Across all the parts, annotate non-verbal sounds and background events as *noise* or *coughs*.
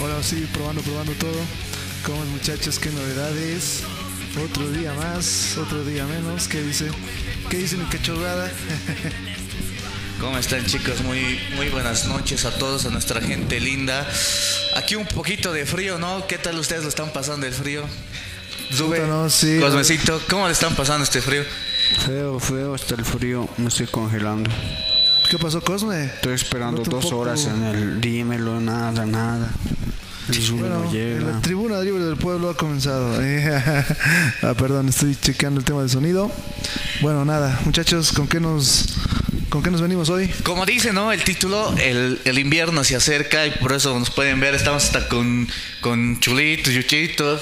Ahora sí, probando, probando todo. ¿Cómo es, muchachos? ¿Qué novedades? Otro día más, otro día menos. ¿Qué dice? ¿Qué dice mi cachorrada? *laughs* ¿Cómo están chicos? Muy, muy buenas noches a todos, a nuestra gente linda. Aquí un poquito de frío, ¿no? ¿Qué tal ustedes lo están pasando el frío? Puta, no, sí. Cosmecito, ¿cómo le están pasando este frío? Feo, feo está el frío, me estoy congelando. ¿Qué pasó, Cosme? Estoy esperando un dos horas en el dímelo, nada, nada. El Zoom Bueno, no en la llega. tribuna libre del pueblo ha comenzado. *laughs* ah, perdón, estoy chequeando el tema del sonido. Bueno, nada, muchachos, ¿con qué nos, con qué nos venimos hoy? Como dice, ¿no? El título, el, el invierno se acerca y por eso nos pueden ver, estamos hasta con, con chulitos, yuchitos.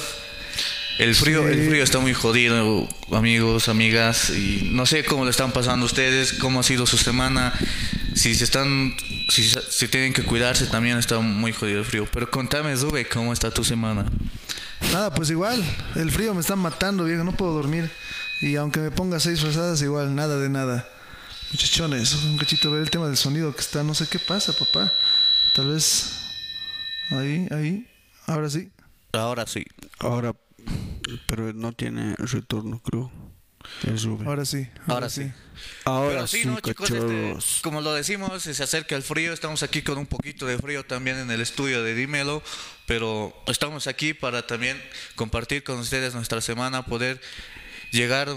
El frío, Sí. el frío está muy jodido, amigos, amigas, y no sé cómo lo están pasando ustedes, cómo ha sido su semana, si se están, si, si tienen que cuidarse también está muy jodido el frío. Pero contame, Zube, ¿cómo está tu semana? Nada, pues igual, el frío me está matando, viejo, no puedo dormir. Y aunque me ponga seis frazadas, igual, nada de nada. Muchachones, un cachito ver el tema del sonido que está, no sé qué pasa, papá. Tal vez ahí, ahí, ahora sí. Ahora sí. Ahora, pero no tiene retorno, creo. Ahora sí. Ahora sí. Ahora Pero sí, sí, ¿no, chicos? Este, como lo decimos, se acerca el frío. Estamos aquí con un poquito de frío también en el estudio de Dímelo. Pero estamos aquí para también compartir con ustedes nuestra semana, poder llegar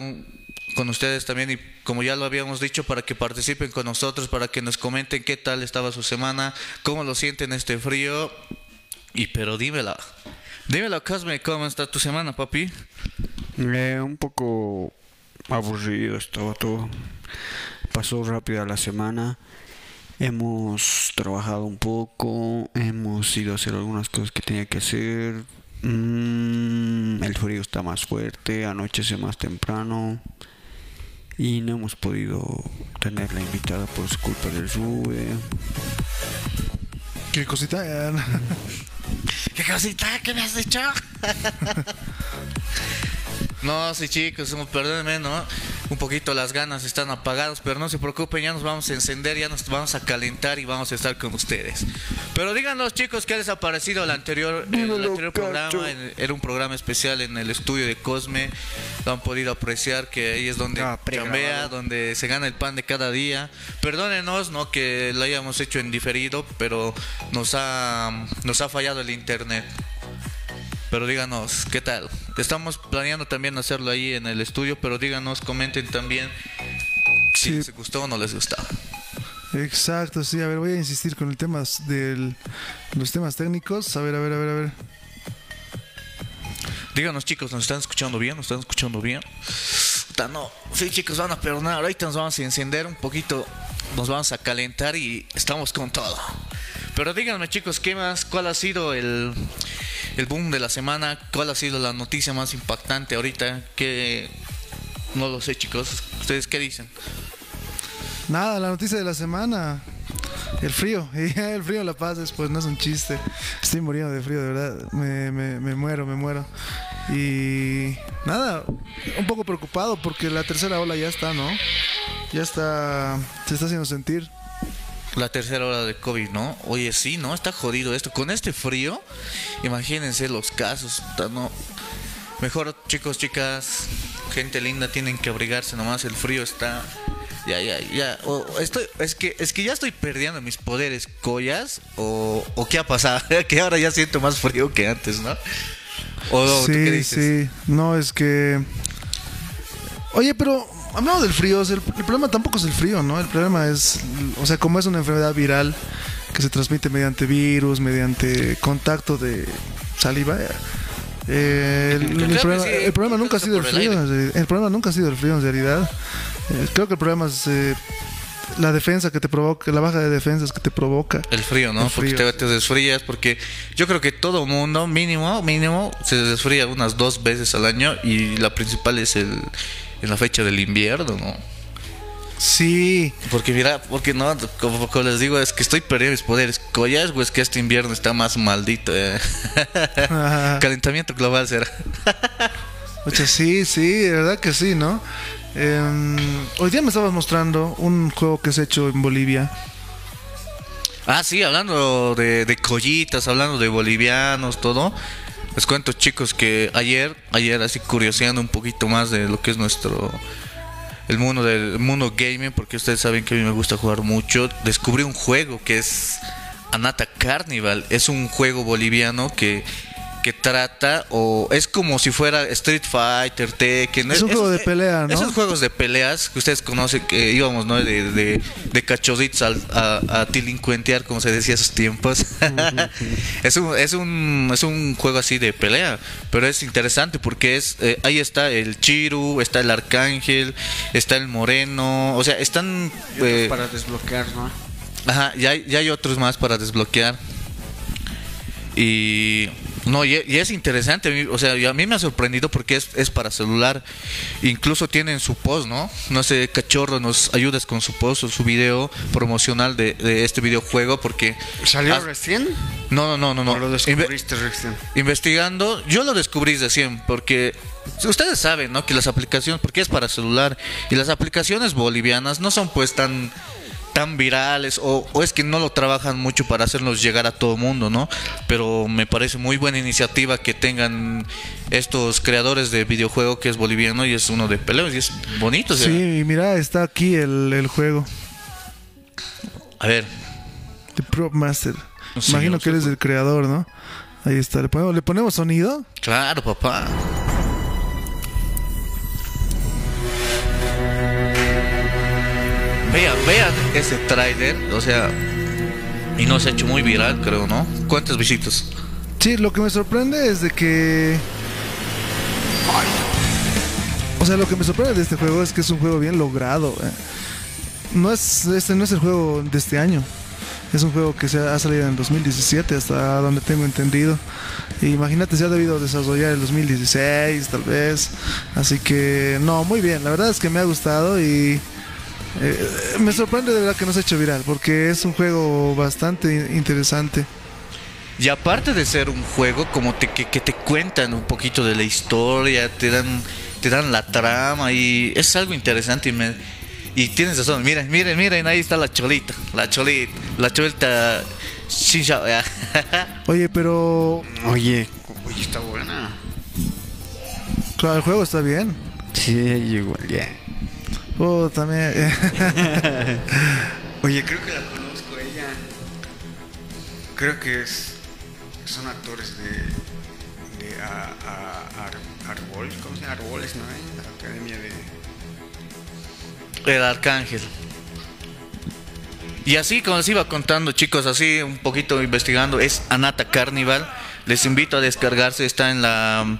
con ustedes también y como ya lo habíamos dicho, para que participen con nosotros, para que nos comenten qué tal estaba su semana, cómo lo sienten este frío. Y pero dímela. Dímelo, Cosme, ¿cómo está tu semana, papi? Eh, un poco aburrido estaba todo. Pasó rápida la semana. Hemos trabajado un poco. Hemos ido a hacer algunas cosas que tenía que hacer. Mm, el frío está más fuerte. Anochece más temprano. Y no hemos podido tener la invitada por su culpa del sube. ¿Qué cosita? *laughs* *laughs* ¿Qué cosita? ¿Qué me has hecho? *laughs* no, sí, chicos, perdónenme, ¿no? Un poquito las ganas están apagadas, pero no se preocupen, ya nos vamos a encender, ya nos vamos a calentar y vamos a estar con ustedes. Pero díganos, chicos, ¿qué les ha parecido el anterior, el anterior programa? Era un programa especial en el estudio de Cosme. Lo han podido apreciar, que ahí es donde Ah, chambea, donde se gana el pan de cada día. Perdónenos, no que lo hayamos hecho en diferido, pero nos ha, nos ha fallado el internet. Pero díganos, ¿qué tal? Estamos planeando también hacerlo ahí en el estudio, pero díganos, comenten también si Sí. les gustó o no les gustaba. Exacto, sí, a ver, voy a insistir con el tema del los temas técnicos. A ver, a ver, a ver, a ver. Díganos, chicos, ¿nos están escuchando bien? ¿Nos están escuchando bien? No. Sí, chicos, van a perdonar. Ahorita nos vamos a encender un poquito, nos vamos a calentar y estamos con todo. Pero díganme, chicos, ¿qué más? ¿Cuál ha sido el, el boom de la semana? ¿Cuál ha sido la noticia más impactante ahorita? Que no lo sé, chicos. ¿Ustedes qué dicen? Nada, la noticia de la semana. El frío, *laughs* el frío en La Paz después no es un chiste. Estoy muriendo de frío, de verdad. Me, me, me muero, me muero. Y nada, un poco preocupado porque la tercera ola ya está, ¿no? Ya está, se está haciendo sentir. La tercera hora de COVID, ¿no? Oye, sí, ¿no? Está jodido esto. Con este frío, imagínense los casos. No. Mejor, chicos, chicas, gente linda, tienen que abrigarse nomás. El frío está. Ya, ya, ya. O- estoy, es, que, es que ya estoy perdiendo mis poderes collas. O, o qué ha pasado. *laughs* que ahora ya siento más frío que antes, ¿no? O ¿tú qué sí, dices? sí. No, es que. Oye, pero hablando del frío, el, el problema tampoco es el frío, ¿no? El problema es, o sea, como es una enfermedad viral que se transmite mediante virus, mediante contacto de saliva. eh, el, problema, sí, el problema nunca ha sido el frío. El problema nunca ha sido el frío en realidad. Eh, creo que el problema es eh, la defensa que te provoca, la baja de defensas que te provoca. El frío, ¿no? El Porque te, te desfrías, porque yo creo que todo mundo, mínimo, mínimo, se desfría unas dos veces al año y la principal es el en la fecha del invierno, ¿no? Sí, Porque mira, porque no, como, como les digo, es que estoy perdiendo mis poderes. Collas, pues que este invierno está más maldito. eh. *laughs* Calentamiento global será. *laughs* Oye, sí, sí, de verdad que sí, ¿no? Em, hoy día me estabas mostrando un juego que se ha hecho en Bolivia. Ah, sí, hablando de, de collitas, hablando de bolivianos, todo. Les cuento, chicos, que ayer, ayer así curioseando un poquito más de lo que es nuestro el mundo del mundo gaming, porque ustedes saben que a mí me gusta jugar mucho, descubrí un juego que es Anata Carnival. Es un juego boliviano que que trata o es como si fuera Street Fighter, Tekken. Es un juego de pelea, ¿no? Esos juegos de peleas que ustedes conocen, que íbamos, ¿no? De, de, de cachorritos a, a, tilincuentear, como se decía esos tiempos. *laughs* es, un, es, un, es un juego así de pelea, pero es interesante porque es eh, ahí está el Chiru, está el Arcángel, está el Moreno, o sea, están... Eh, para desbloquear, ¿no? Ajá, ya, ya hay otros más para desbloquear. Y no, y, es interesante, o sea, a mí me ha sorprendido porque es, es, para celular. Incluso tienen su post, ¿no? No sé, cachorro, nos ayudas con su post o su video promocional de, este videojuego porque... ¿Salió recién? No, no, no, no. no. lo descubriste recién? Investigando, yo lo descubrí recién porque ustedes saben, ¿no? Que las aplicaciones, porque es para celular, y las aplicaciones bolivianas no son pues tan tan virales o, es que no lo trabajan mucho para hacernos llegar a todo mundo, ¿no? Pero me parece muy buena iniciativa que tengan estos creadores de videojuego que es boliviano y es uno de peleas y es bonito. Sí, mira, está aquí el, juego. A ver. The Prop Master. Imagino que eres el creador, ¿no? Ahí está. ¿Le ponemos, ¿Le ponemos sonido? Claro, papá. Vean, vean ese trailer, o sea, y no se ha hecho muy viral, creo, ¿no? ¿Cuántas visitas? Sí, lo que me sorprende es de que... O sea, lo que me sorprende de este juego es que es un juego bien logrado. Eh. No es, este no es el juego de este año. Es un juego que se ha salido en 2017, hasta donde tengo entendido. imagínate, se ha debido desarrollar en 2016, tal vez. Así que, no, muy bien. La verdad es que me ha gustado y eh, me sorprende de verdad que no se ha hecho viral, porque es un juego bastante interesante. Y aparte de ser un juego, como te, que, te cuentan un poquito de la historia, te dan, te dan la trama y es algo interesante y me, y tienes razón, miren, miren, miren, ahí está la cholita, la cholita, la cholita. *laughs* Oye, pero. Oye, oye, está buena. Claro, el juego está bien. Sí, igual, ya. Oh, también. *laughs* Oye, creo que la conozco ella. Creo que es. Son actores de. de a, a, Arbol. ¿Cómo se llama? Arboles, ¿no? La academia de. El Arcángel. Y así como les iba contando, chicos, así un poquito investigando, es Anata Carnival. Les invito a descargarse, está en la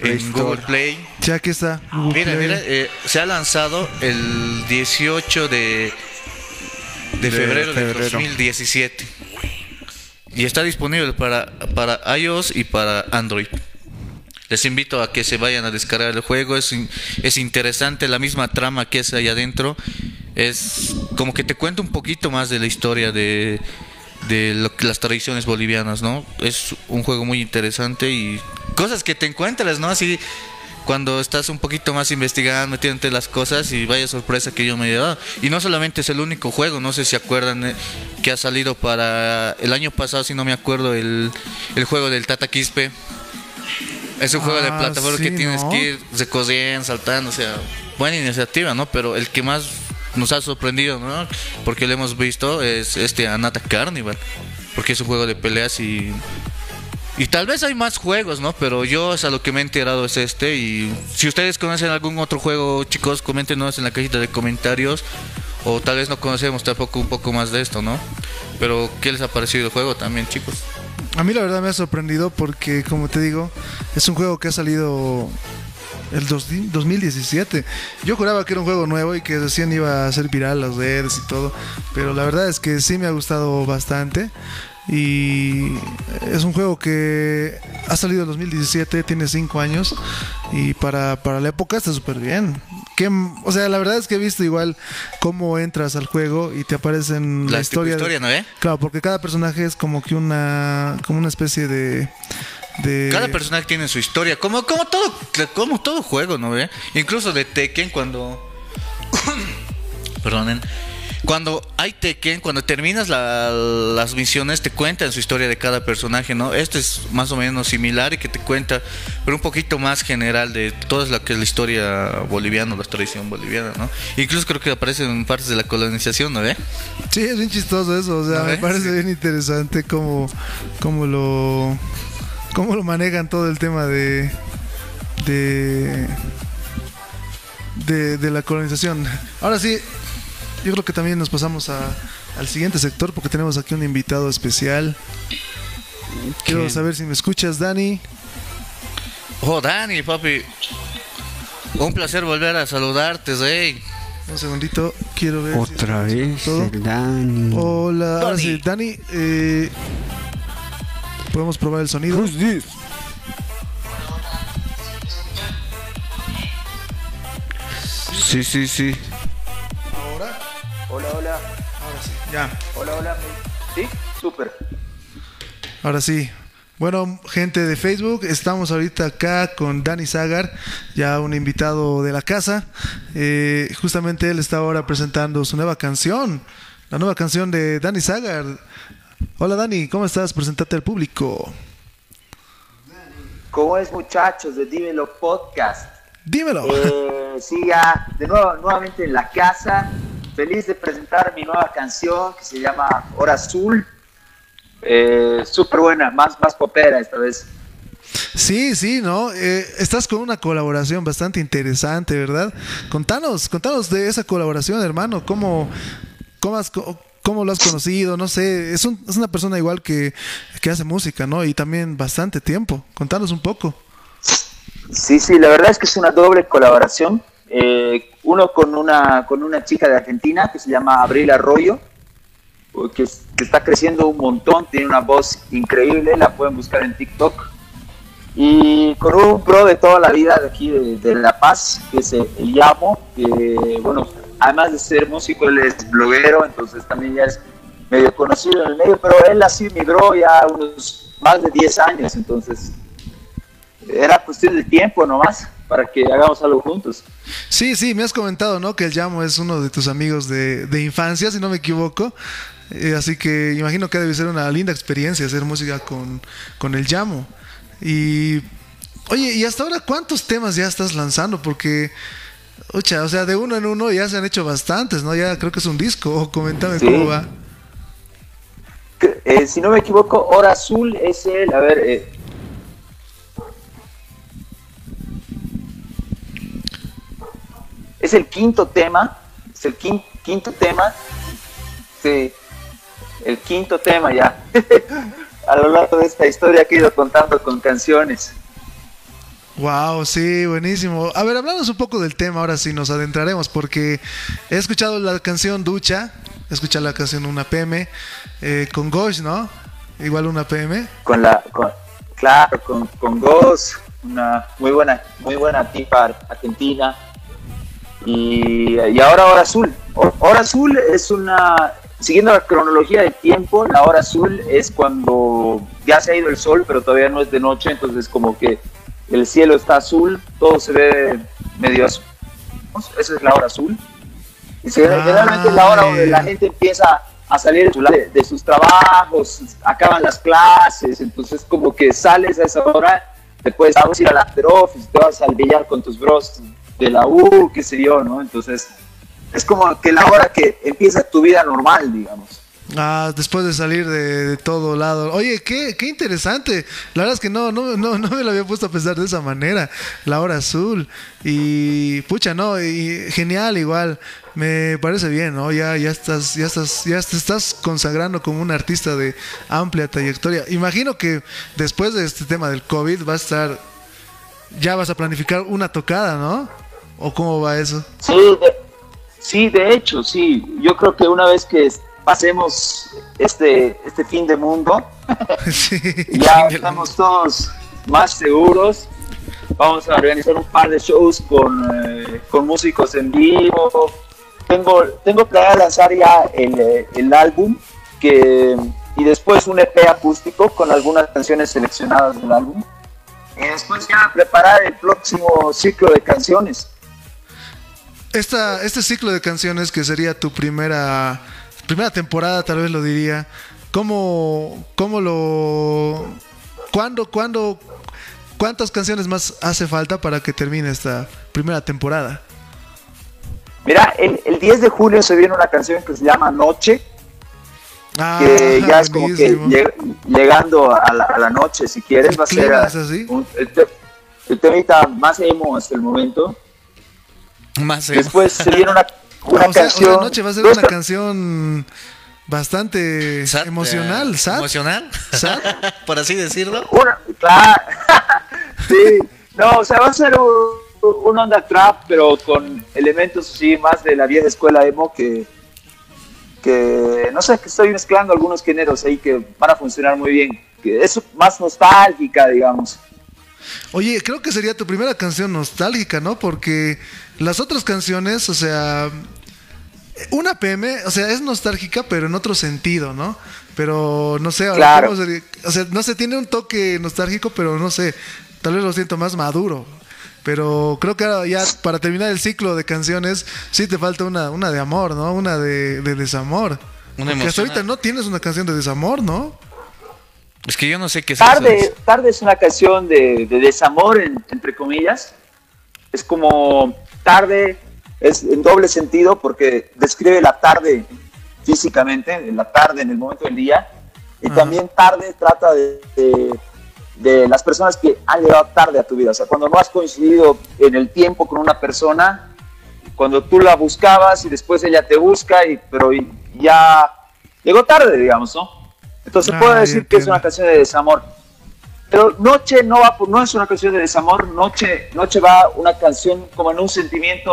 en Google Play. Ya que está. mira, mira, eh, se ha lanzado el 18 de, de, febrero, de 2017. Y está disponible para, para iOS y para Android. Les invito a que se vayan a descargar el juego. Es, es interesante la misma trama que es ahí adentro. Es como que te cuento un poquito más de la historia de, de lo, las tradiciones bolivianas, ¿no? Es un juego muy interesante y cosas que te encuentras, ¿no? Así cuando estás un poquito más investigando, metiéndote las cosas y vaya sorpresa que yo me he dado. Y no solamente es el único juego, no sé si acuerdan eh, que ha salido para el año pasado, si no me acuerdo, el, el juego del Tata Quispe. Es un juego de ah, plataforma que tienes que ir recorriendo, saltando, o sea, buena iniciativa, ¿no? Pero el que más nos ha sorprendido, ¿no? Porque lo hemos visto, es este Anata Carnival. Porque es un juego de peleas y. Y tal vez hay más juegos, ¿no? Pero yo es a lo que me he enterado es este. Y si ustedes conocen algún otro juego, chicos, coméntenos en la cajita de comentarios. O tal vez no conocemos tampoco un poco más de esto, ¿no? Pero, ¿qué les ha parecido el juego también, chicos? A mí la verdad me ha sorprendido porque, como te digo, es un juego que ha salido el 2017. Yo juraba que era un juego nuevo y que recién iba a ser viral las redes y todo. Pero la verdad es que sí me ha gustado bastante. Y es un juego que ha salido en 2017, tiene 5 años. Y para, para la época está súper bien. Que, o sea, la verdad es que he visto igual cómo entras al juego y te aparecen la, historia. historia ¿no, eh? Claro, porque cada personaje es como que una, como una especie de cada personaje tiene su historia, como, como todo, como todo juego, ¿no ve? Incluso de Tekken cuando. *coughs* Perdonen. Cuando hay Tekken, cuando terminas la- las misiones, te cuentan su historia de cada personaje, ¿no? Este es más o menos similar y que te cuenta, pero un poquito más general de toda lo que es la historia boliviana, la tradición boliviana, ¿no? Incluso creo que aparecen en partes de la colonización, ¿no ve? Sí, es bien chistoso eso, o sea, ¿No me parece Sí. bien interesante cómo, cómo lo cómo lo manejan todo el tema de de, de de la colonización. Ahora sí, yo creo que también nos pasamos a, al siguiente sector porque tenemos aquí un invitado especial. Quiero ¿Quién? saber si me escuchas, Dani. Oh, Dani, papi. Un placer volver a saludarte, Rey. Un segundito, quiero ver. si Otra vez, el Dani. Hola, ahora Dani. sí, Dani, eh, podemos probar el sonido. Who's this? Sí, sí, sí. Hola, hola, ahora sí, ya. hola, hola. ¿Sí? Súper. Ahora sí. Bueno, gente de Facebook, estamos ahorita acá con Dani Zagar, ya un invitado de la casa. Eh, justamente él está ahora presentando su nueva canción, la nueva canción de Dani Zagar. Hola Dani, ¿cómo estás? Presentate al público. ¿Cómo es, muchachos de Dímelo Podcast? Dímelo. Eh, sí, ya, de nuevo, nuevamente en la casa. Feliz de presentar mi nueva canción que se llama Hora Azul. Eh, Súper buena, más, más popera esta vez. Sí, sí, ¿no? Eh, estás con una colaboración bastante interesante, ¿verdad? Contanos, contanos de esa colaboración, hermano. ¿Cómo, cómo, has co- cómo lo has conocido? No sé, es, un- es una persona igual que, que hace música, ¿no? Y también bastante tiempo. Contanos un poco. Sí, sí, la verdad es que es una doble colaboración. Eh, uno con una, con una chica de Argentina que se llama Abril Arroyo, que, que está creciendo un montón, tiene una voz increíble, la pueden buscar en TikTok. Y con un pro de toda la vida de aquí de, de La Paz, que es el, el Yamo, que bueno, además de ser músico, él es bloguero, entonces también ya es medio conocido en el medio, pero él así migró ya unos más de 10 años, entonces era cuestión de tiempo nomás para que hagamos algo juntos. Sí, sí, me has comentado, ¿no? Que el Llamo es uno de tus amigos de, de infancia, si no me equivoco. Eh, así que imagino que debe ser una linda experiencia hacer música con, con el Llamo. Y, oye, ¿y hasta ahora cuántos temas ya estás lanzando? Porque, ocha, o sea, de uno en uno ya se han hecho bastantes, ¿no? Ya creo que es un disco. *laughs* Coméntame Sí. cómo va. Eh, si no me equivoco, Hora Azul es el, a ver, eh, es el quinto tema, es el quin- quinto tema, sí, el quinto tema ya, *laughs* a lo largo de esta historia que he ido contando con canciones. Wow, sí, buenísimo. A ver, hablamos un poco del tema, ahora sí nos adentraremos, porque he escuchado la canción Ducha, he escuchado la canción Una PM, eh, con Gosh, ¿no? Igual Una PM. con la con- claro con, con Goz, una muy buena muy buena tipa ar- argentina y, y ahora hora azul. Hora azul es una siguiendo la cronología del tiempo la hora azul es cuando ya se ha ido el sol pero todavía no es de noche entonces como que el cielo está azul todo se ve medio azul. Eso es la hora azul. Y Ah, generalmente es la hora donde la gente empieza a salir de, de- sus trabajos, acaban las clases, entonces como que sales a esa hora, te puedes ir al after office, te vas al billar con tus bros de la U, qué sé yo, ¿no? Entonces es como que la hora que empieza tu vida normal, digamos. Ah, después de salir de, todo lado. Oye, qué, qué interesante. La verdad es que no, no, no, no me lo había puesto a pensar de esa manera. La hora azul. Y pucha, no, y genial igual. Me parece bien, ¿no? Ya, ya estás, ya estás, ya te estás consagrando como un artista de amplia trayectoria. Imagino que después de este tema del COVID va a estar, ya vas a planificar una tocada, ¿no? ¿O cómo va eso? Sí, de, sí, de hecho, sí. Yo creo que una vez que pasemos este, este fin de mundo, *laughs* sí. ya estamos todos más seguros. Vamos a organizar un par de shows con, eh, con músicos en vivo. Tengo, tengo planeado lanzar ya el, eh, el álbum que, y después un EP acústico con algunas canciones seleccionadas del álbum. Y después ya preparar el próximo ciclo de canciones. Esta, este ciclo de canciones que sería tu primera, primera temporada, tal vez lo diría, ¿cómo, cómo lo... ¿Cuándo, cuándo, cuántas canciones más hace falta para que termine esta primera temporada? Mira, el, el 10 de julio se viene una canción que se llama Noche, Ah, que ya es como que lleg- llegando a la, a la noche, si quieres, va a ser un- el, te- el temita más emo hasta el momento. Más Después se viene *laughs* una, una o sea, canción. Noche va a ser una ca- canción bastante sad, emocional, eh, sad. Emocional, Sad. *laughs* por así decirlo. Una, claro. *laughs* sí. No, o sea, va a ser un, un onda trap, pero con elementos sí más de la vieja escuela emo que, que no sé, que estoy mezclando algunos géneros ahí que van a funcionar muy bien. Que es más nostálgica, digamos. Oye, creo que sería tu primera canción nostálgica, ¿no? Porque las otras canciones, o sea, una PM, o sea, es nostálgica, pero en otro sentido, ¿no? Pero no sé, ahora Claro. cómo sería- o sea, no sé, tiene un toque nostálgico, pero no sé, tal vez lo siento más maduro. Pero creo que ahora ya para terminar el ciclo de canciones, sí te falta una, una de amor, ¿no? Una de, de desamor. Una Porque hasta ahorita no tienes una canción de desamor, ¿no? Es que yo no sé qué es Tarde, eso. tarde es una canción de, de desamor, en- entre comillas. Es como tarde, es en doble sentido porque describe la tarde físicamente, la tarde en el momento del día. Y Ajá. también tarde trata de, de- de las personas que han llegado tarde a tu vida. O sea, cuando no has coincidido en el tiempo con una persona, cuando tú la buscabas y después ella te busca, y, pero ya llegó tarde, digamos, ¿no? Entonces Ah, puedo decir que es una canción de desamor. Pero Noche no, va no es una canción de desamor, Noche, Noche va una canción como en un sentimiento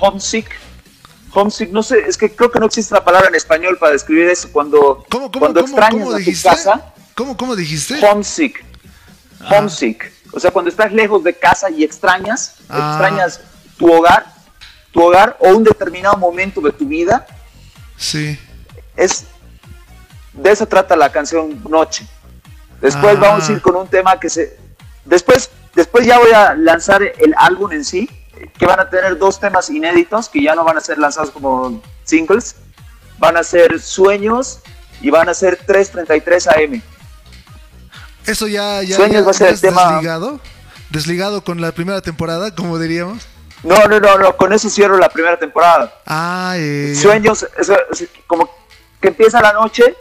homesick. Homesick, no sé, es que creo que no existe la palabra en español para describir eso. Cuando, ¿Cómo, cómo, cuando cómo, extrañas a tu casa, ¿Cómo, cómo dijiste? homesick. Homesick. O sea, cuando estás lejos de casa y extrañas, Ah. extrañas tu hogar, tu hogar o un determinado momento de tu vida, Sí. es de eso trata la canción Noche. Después Ah. vamos a ir con un tema que se después después ya voy a lanzar el álbum en sí, que van a tener dos temas inéditos que ya no van a ser lanzados como singles, van a ser Sueños y van a ser 333 AM. Eso ya, ya, Sueños ya- va a ser el tema- desligado. Desligado con la primera temporada, como diríamos. No, no, no, no, con eso cierro la primera temporada. Ah, eh. Sueños, es, es como que empieza la noche,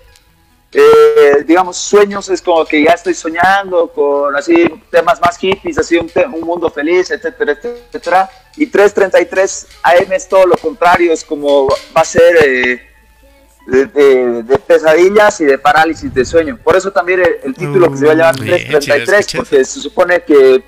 eh, digamos, sueños es como que ya estoy soñando con así temas más hippies, así un, un mundo feliz, etcétera, etcétera. Y 333 AM es todo lo contrario, es como va a ser eh, de, de- de pesadillas y de parálisis de sueño. Por eso también el, el título que se va a llamar Uh, bien, 333, chido, porque se supone que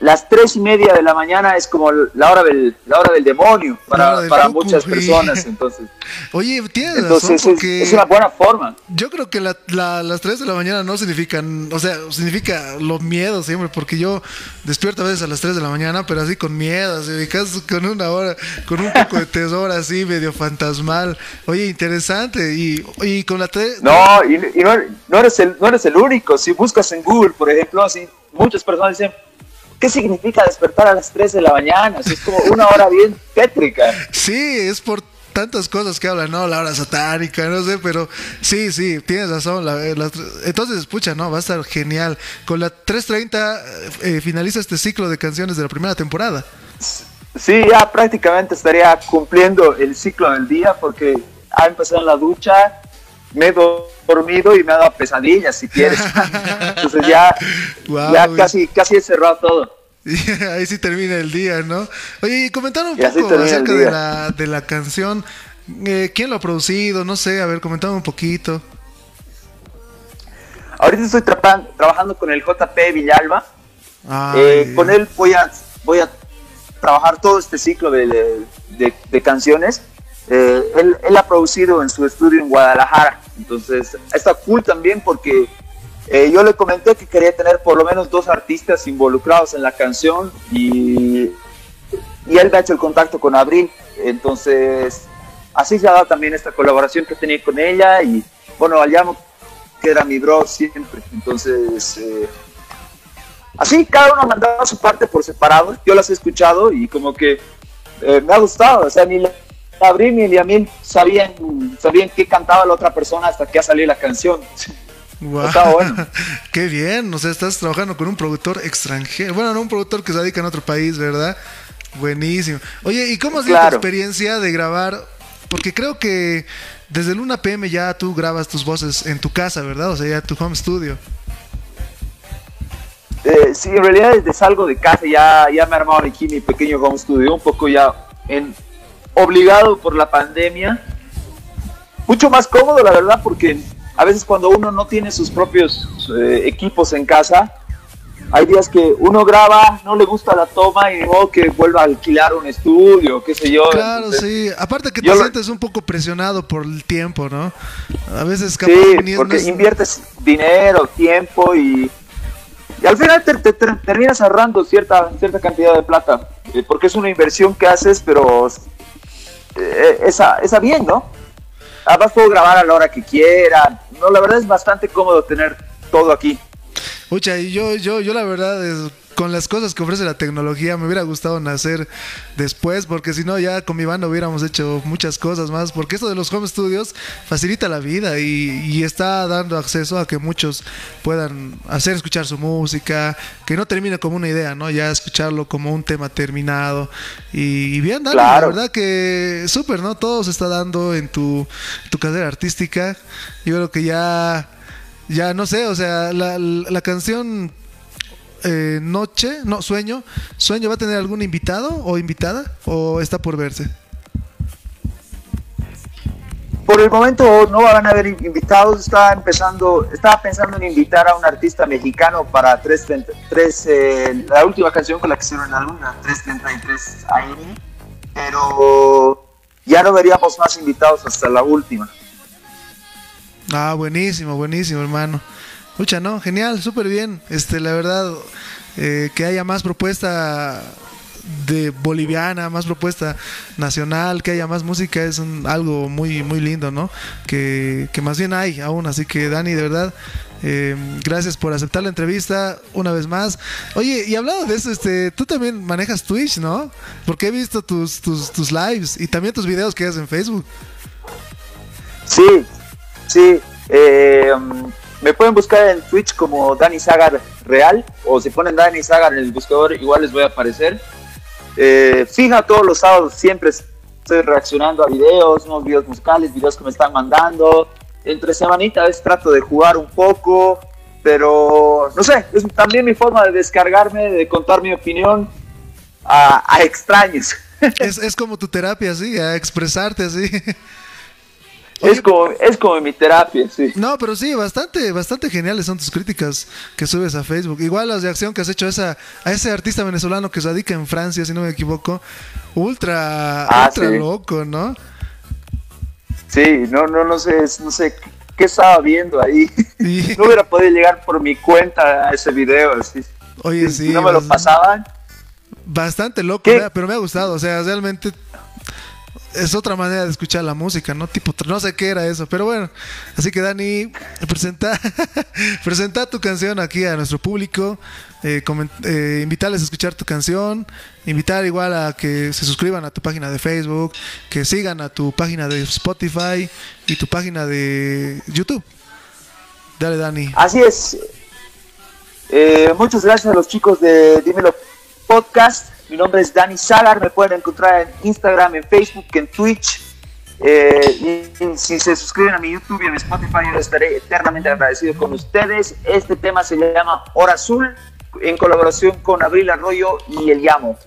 las tres y media de la mañana es como la hora del, la hora del demonio para, del para muchas personas. *laughs* Entonces, Oye, tienes entonces razón, es, porque es una buena forma. yo creo que la- la- las 3 de la mañana no significan, o sea, significa los miedos siempre, porque yo despierto a veces a las 3 de la mañana, pero así con miedo, así, con una hora, con un poco de tesoro así, medio fantasmal. Oye, interesante. Y, y con la 3... No, y, y no, no eres el, no eres el único. Si buscas en Google, por ejemplo, así, muchas personas dicen, ¿qué significa despertar a las 3 de la mañana? Es como una hora bien tétrica. Sí, es por tantas cosas que hablan, ¿no? La hora satánica, no sé, pero sí, sí, tienes razón. la- eh, entonces, escucha, ¿no? Va a estar genial. Con la 3.30 eh, finaliza este ciclo de canciones de la primera temporada. Sí, ya prácticamente estaría cumpliendo el ciclo del día porque ha empezado en la ducha, me he do- dormido y me ha dado pesadillas, si quieres. *laughs* Entonces ya, ya casi, casi he cerrado todo. *laughs* Ahí sí termina el día, ¿no? Oye, y comentar un Y poco acerca de la, de la canción. Eh, ¿Quién lo ha producido? No sé, a ver, comentame un poquito. Ahorita estoy trabajando con el JP Villalba. Eh, con él voy a, voy a trabajar todo este ciclo de- de canciones. Eh, él, ha producido en su estudio en Guadalajara, entonces está cool también porque eh, yo le comenté que quería tener por lo menos dos artistas involucrados en la canción y, y él me ha hecho el contacto con Abril, entonces así se ha dado también esta colaboración que tenía con ella y bueno, Aliamo que era mi bro siempre, entonces... eh, Así, cada uno ha mandado su parte por separado. Yo las he escuchado y como que me ha gustado. O sea, ni Abril ni Liamil sabían, sabían qué cantaba la otra persona hasta que ha salido la canción. Wow. Está bueno. *laughs* Qué bien, o sea, estás trabajando con un productor extranjero. Bueno, no un productor que se dedica en otro país, ¿verdad? Buenísimo. Oye, ¿y cómo ha sido Claro. tu experiencia de grabar? Porque creo que desde el 1 PM ya tú grabas tus voces en tu casa, ¿verdad? O sea, ya tu home studio. Eh, sí, en realidad desde salgo de casa ya, ya me he armado aquí mi pequeño home studio, un poco ya en, obligado por la pandemia. Mucho más cómodo, la verdad, porque a veces cuando uno no tiene sus propios eh, equipos en casa, hay días que uno graba, no le gusta la toma y modo que vuelva a alquilar un estudio, qué sé yo. Claro, Entonces, sí. Aparte que te yo lo- sientes un poco presionado por el tiempo, ¿no? A veces capaz Sí, porque es- inviertes dinero, tiempo y, y al final te, te- te terminas ahorrando cierta, cierta cantidad de plata, eh, porque es una inversión que haces, pero eh, esa, esa bien, ¿no? Además puedo grabar a la hora que quiera. No, la verdad es bastante cómodo tener todo aquí. Pucha, yo, yo, yo la verdad es, con las cosas que ofrece la tecnología me hubiera gustado nacer después, porque si no ya con mi banda hubiéramos hecho muchas cosas más, porque esto de los home studios facilita la vida y, y está dando acceso a que muchos puedan hacer escuchar su música, que no termine como una idea, ¿no? Ya escucharlo como un tema terminado. Y, y bien, Dani, Claro. la verdad que súper, ¿no? Todo se está dando en tu, tu carrera artística. Yo creo que ya ya no sé, o sea, la, la canción eh, Noche, no, Sueño, Sueño va a tener algún invitado o invitada o está por verse. Por el momento no van a haber invitados. Estaba empezando, estaba pensando en invitar a un artista mexicano para 333, eh, la última canción con la que hicieron el álbum, la 333 AM. Pero ya no veríamos más invitados hasta la última. Ah, buenísimo, buenísimo, hermano. Mucha, ¿no? Genial, súper bien. Este, la verdad, eh, que haya más propuesta de boliviana, más propuesta nacional, que haya más música, es un- algo muy, muy lindo, ¿no? Que, que más bien hay aún. Así que, Dani, de verdad, eh, gracias por aceptar la entrevista una vez más. Oye, y hablando de eso, este, tú también manejas Twitch, ¿no? Porque he visto tus, tus, tus lives y también tus videos que haces en Facebook. Sí, sí. eh, me pueden buscar en Twitch como Dani Sagar Real o si ponen Dani Sagar en el buscador igual les voy a aparecer. Eh, fija todos los sábados siempre estoy reaccionando a videos, nuevos videos musicales, videos que me están mandando. Entre semanita a veces trato de jugar un poco, pero no sé, es también mi forma de descargarme, de contar mi opinión a, extraños. Es, es como tu terapia, así, a expresarte es, como, es como mi terapia, sí. No, pero sí, bastante, bastante geniales son tus críticas que subes a Facebook. Igual las de acción que has hecho a, esa, a ese artista venezolano que radica en Francia, si no me equivoco. Ultra, Ah, ultra sí. loco, ¿no? Sí, no, no, no sé, no sé qué estaba viendo ahí. *laughs* No hubiera podido llegar por mi cuenta a ese video. así. Oye, Si sí. no me lo pasaban. Bastante loco, pero me ha gustado. O sea, realmente es otra manera de escuchar la música, ¿no? Tipo, no sé qué era eso, pero bueno. Así que Dani, presenta, *laughs* presenta tu canción aquí a nuestro público, eh, eh, invitarles a escuchar tu canción, invitar igual a que se suscriban a tu página de Facebook, que sigan a tu página de Spotify y tu página de YouTube. Dale, Dani. Así es. Eh, muchas gracias a los chicos de Dímelo Podcast. Mi nombre es Dani Sagar. Me pueden encontrar en Instagram, en Facebook, en Twitch. Eh, y, y si se suscriben a mi YouTube y a mi Spotify, yo estaré eternamente agradecido con ustedes. Este tema se llama Hora Azul, en colaboración con Abril Arroyo y El Llamo.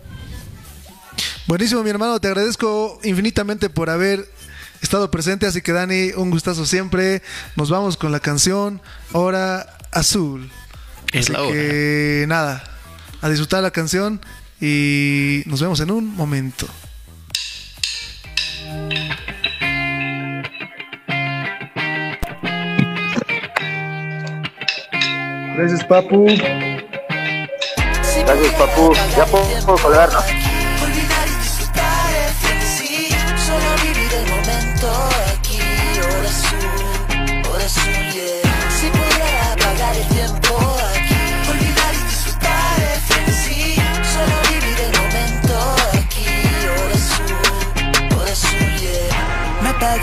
Buenísimo, mi hermano. Te agradezco infinitamente por haber estado presente. Así que, Dani, un gustazo siempre. Nos vamos con la canción Hora Azul. Es Así la hora. que, nada, a disfrutar la canción y nos vemos en un momento. Gracias, Papu. Gracias, Papu. Ya puedo, colgar, ¿no?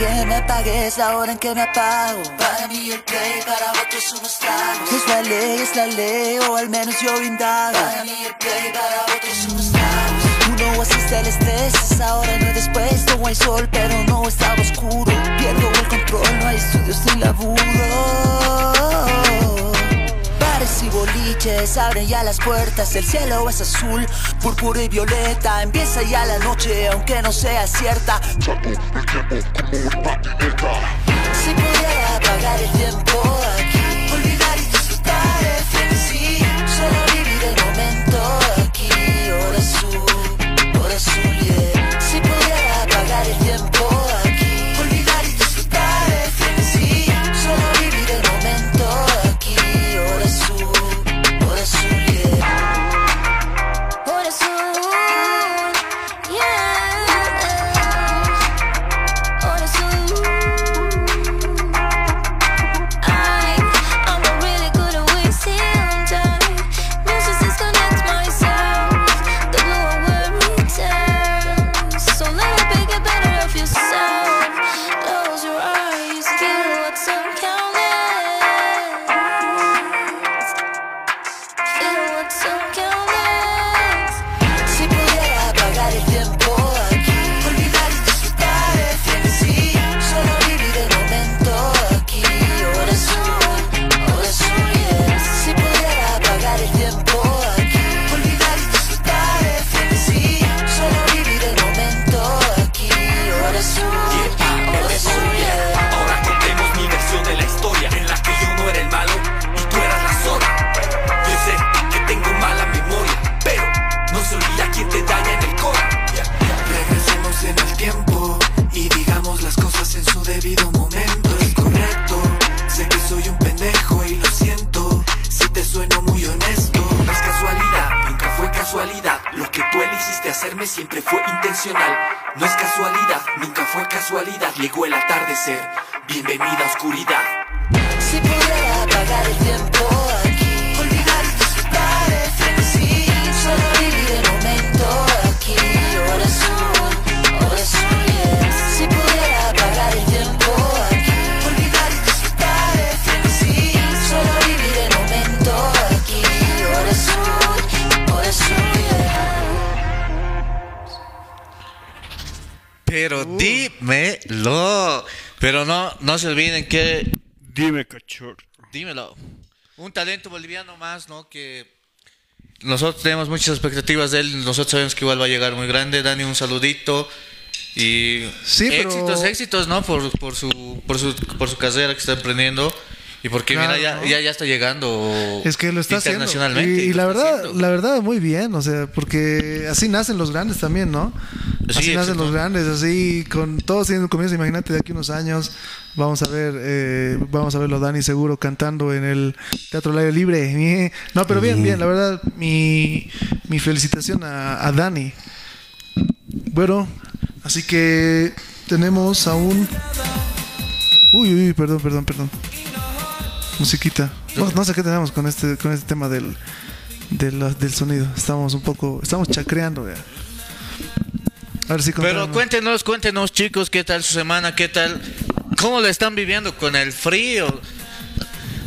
Apagues la hora en que me apago. Para mí el play, para otros unos tragos. Es la ley, es la ley, o al menos yo indago. Para mí el play, para otros unos tragos. Uno asiste al estrés, es ahora no es después. No hay sol, pero no estaba oscuro. Pierdo el control, no hay estudios ni laburo. Bares y boliches abren ya las puertas, el cielo es azul, púrpura y violeta. Empieza ya la noche, aunque no sea cierta. Si pudiera Pero no, no se olviden que. Dime, cachorro. Dímelo. Un talento boliviano más, ¿no? Que nosotros tenemos muchas expectativas de él. Nosotros sabemos que igual va a llegar muy grande. Dani, un saludito. Y Sí, pero- éxitos, éxitos, ¿no? Por, por, su, por, su, por su carrera que está emprendiendo. Y porque, Claro, mira, ya, ¿no? ya, ya está llegando Es que lo está haciendo. internacionalmente. Y, y lo la verdad, haciendo. la verdad, muy bien. O sea, porque así nacen los grandes también, ¿no? Sí, así nacen los grandes, así con todos tienen un comienzo. Imagínate de aquí unos años, vamos a ver, eh, vamos a verlo a Dani seguro cantando en el Teatro al Aire Libre. *laughs* No, pero bien, bien. La verdad, mi, mi felicitación a, a Dani. Bueno, así que tenemos aún. Uy, uy, perdón, perdón, perdón. Musiquita. No, no sé qué tenemos con este, con este tema del, del, del sonido. Estamos un poco, estamos chacreando. ya. A ver si Pero cuéntenos, cuéntenos chicos, ¿qué tal su semana? ¿Qué tal? ¿Cómo lo están viviendo con el frío?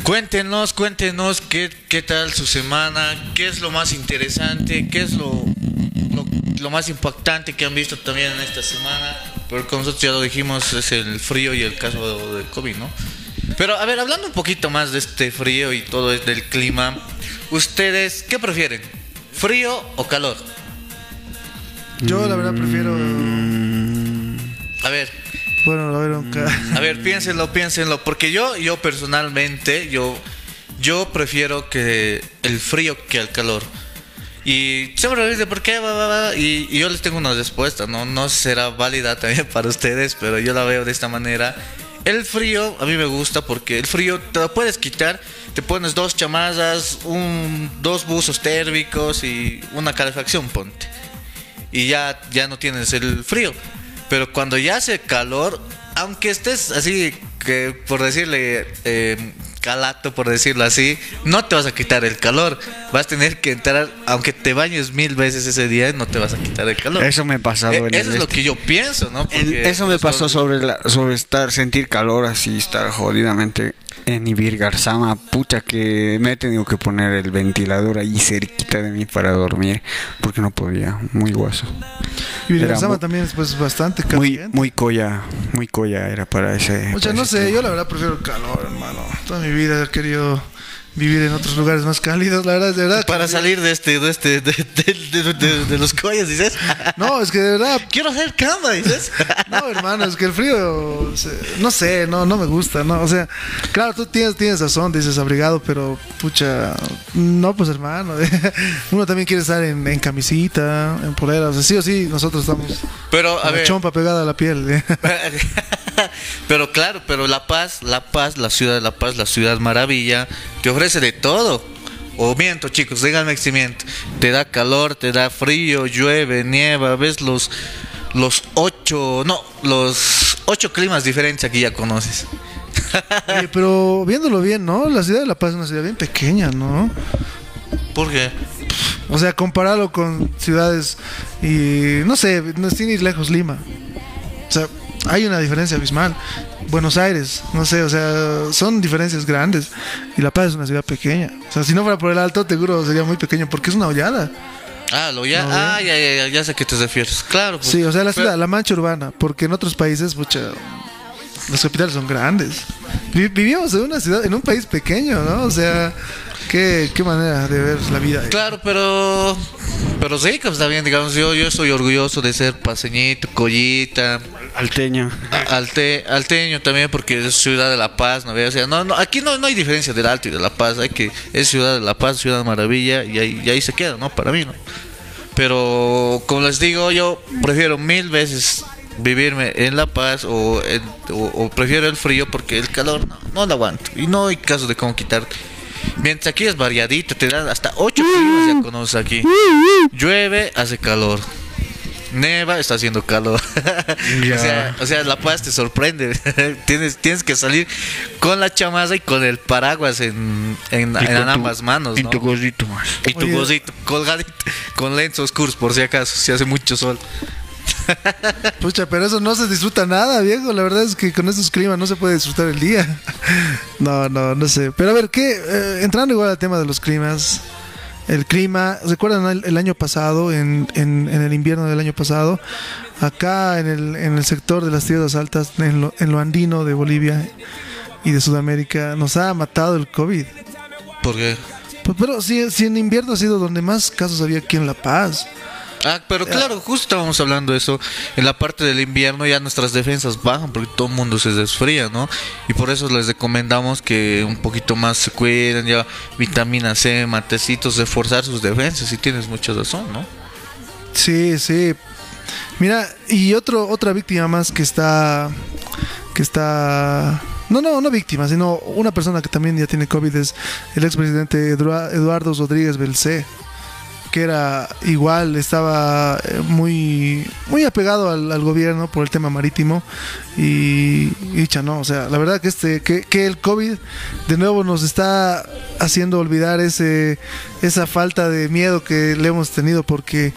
Cuéntenos, cuéntenos qué, qué tal su semana, qué es lo más interesante, qué es lo, lo, lo más impactante que han visto también en esta semana. Porque nosotros ya lo dijimos, es el frío y el caso del COVID, ¿no? Pero a ver, hablando un poquito más de este frío y todo es del clima, ¿ustedes qué prefieren? ¿Frío o calor? Yo la verdad prefiero. A ver, Bueno, a ver, un ca- A ver, piénsenlo, piénsenlo, porque yo, yo personalmente, yo, yo prefiero que el frío que el calor. Y siempre me dicen, ¿por qué? Y, y yo les tengo una respuesta, ¿no? No será válida también *laughs* para ustedes, pero yo la veo de esta manera. El frío a mí me gusta porque el frío te lo puedes quitar, te pones dos chamazas, un, dos buzos térmicos y una calefacción, ponte y ya, ya no tienes el frío. Pero cuando ya hace calor, aunque estés así, que por decirle, eh, calato, por decirlo así, no te vas a quitar el calor. Vas a tener que entrar, aunque te bañes mil veces ese día, no te vas a quitar el calor. Eso me ha pasado Eh, en el eso es lo este. que yo pienso, ¿no? El- eso me pasó sobre la, sobre estar sentir calor así estar jodidamente en Ibir Garzama pucha que me he tenido que poner el ventilador ahí cerquita de mí para dormir porque no podía muy guaso Villasama muy- también es pues bastante muy caliente. muy colla muy colla era para ese Mucha, para no ese yo la verdad prefiero el calor, hermano. Toda mi vida he querido vivir en otros lugares más cálidos, la verdad, de verdad. Para salir de este, de este, de, de- de- de- de los collas, dices. *laughs* No, es que de verdad, Quiero hacer cama, dices. *laughs* no, hermano, es que el frío, no sé, no, no me gusta, no, o sea, claro, tú tienes, tienes razón, dices abrigado, pero, pucha, no, pues hermano, *laughs* uno también quiere estar en, en camisita, en polera, o sea, sí o sí, nosotros estamos Pero, a la ver. chompa pegada a la piel. ¿eh? pero claro, pero La Paz, La Paz, la ciudad de La Paz, la ciudad maravilla, te ofrece de todo. O miento, chicos, díganme si miento. Te da calor, te da frío, llueve, nieva, ves los los ocho, no, los ocho climas diferentes aquí ya conoces. *laughs* Oye, pero viéndolo bien, ¿no? La ciudad de La Paz es una ciudad bien pequeña, ¿no? ¿Por qué? O sea, compararlo con ciudades y no sé, no sin ir lejos Lima. O sea, hay una diferencia abismal. Buenos Aires, no sé, o sea, son diferencias grandes. Y La Paz es una ciudad pequeña. O sea, si no fuera por el alto, te juro, sería muy pequeño porque es una hollada. Ah, lo ya, No, ah, ya, ya, ya, ya sé a qué te refieres. Claro. pues. Sí, o sea, la Pero- ciudad, la mancha urbana, porque en otros países, pucha, las capitales son grandes. Vi- Vivimos en una ciudad, en un país pequeño, ¿no? O sea, qué, qué manera de ver la vida. Claro, pero pero sí, que está bien, digamos, yo yo estoy orgulloso de ser paseñito, collita, alteño a- alte, alteño también porque es ciudad de La Paz, ¿no? O sea, no, no, aquí no, no hay diferencia del Alto y de La Paz, hay que es ciudad de La Paz, ciudad maravilla y ahí, y ahí se queda, ¿no? Para mí, ¿no? Pero como les digo, yo prefiero mil veces vivirme en La Paz o, en- o, o prefiero el frío porque el calor no, no lo aguanto y no hay caso de cómo quitar. Mientras aquí es variadito, te dan hasta ocho climas ya conoces aquí. Llueve, hace calor. Neva, está haciendo calor. *laughs* O, sea, o sea, La Paz te sorprende. *laughs* tienes, tienes que salir con la chamaza y con el paraguas en, en, Y en con tu- ambas manos. ¿no? tu gorrito más Y tu Oye. gozito colgadito, con lentes oscuros por si acaso, si hace mucho sol. Pucha, pero eso no se disfruta nada, viejo. La verdad es que con estos climas no se puede disfrutar el día. No, no, no sé. Pero a ver, ¿qué? Eh, entrando igual al tema de los climas. El clima, ¿recuerdan el, año pasado, en, en- en el invierno del año pasado? Acá en el, en el sector de las tierras altas, en lo, en lo andino de Bolivia y de Sudamérica, nos ha matado el COVID. Porque Pues, pero si, si en invierno ha sido donde más casos había aquí en La Paz. Ah, pero claro, justo estábamos hablando de eso. En la parte del invierno ya nuestras defensas bajan porque todo el mundo se desfría, ¿no? Y por eso les recomendamos que un poquito más se cuiden, ya vitamina C, matecitos, reforzar sus defensas. Y tienes mucha razón, ¿no? Sí, sí. Mira, y otro, otra víctima más que está. que está. No, no, no víctima, sino una persona que también ya tiene COVID es el expresidente Edua- Eduardo Rodríguez Belcé, que era igual, estaba eh, muy, muy apegado al, gobierno por el tema marítimo y, y dicha, no, o sea, la verdad que este, que, que el COVID de nuevo nos está haciendo olvidar ese, esa falta de miedo que le hemos tenido porque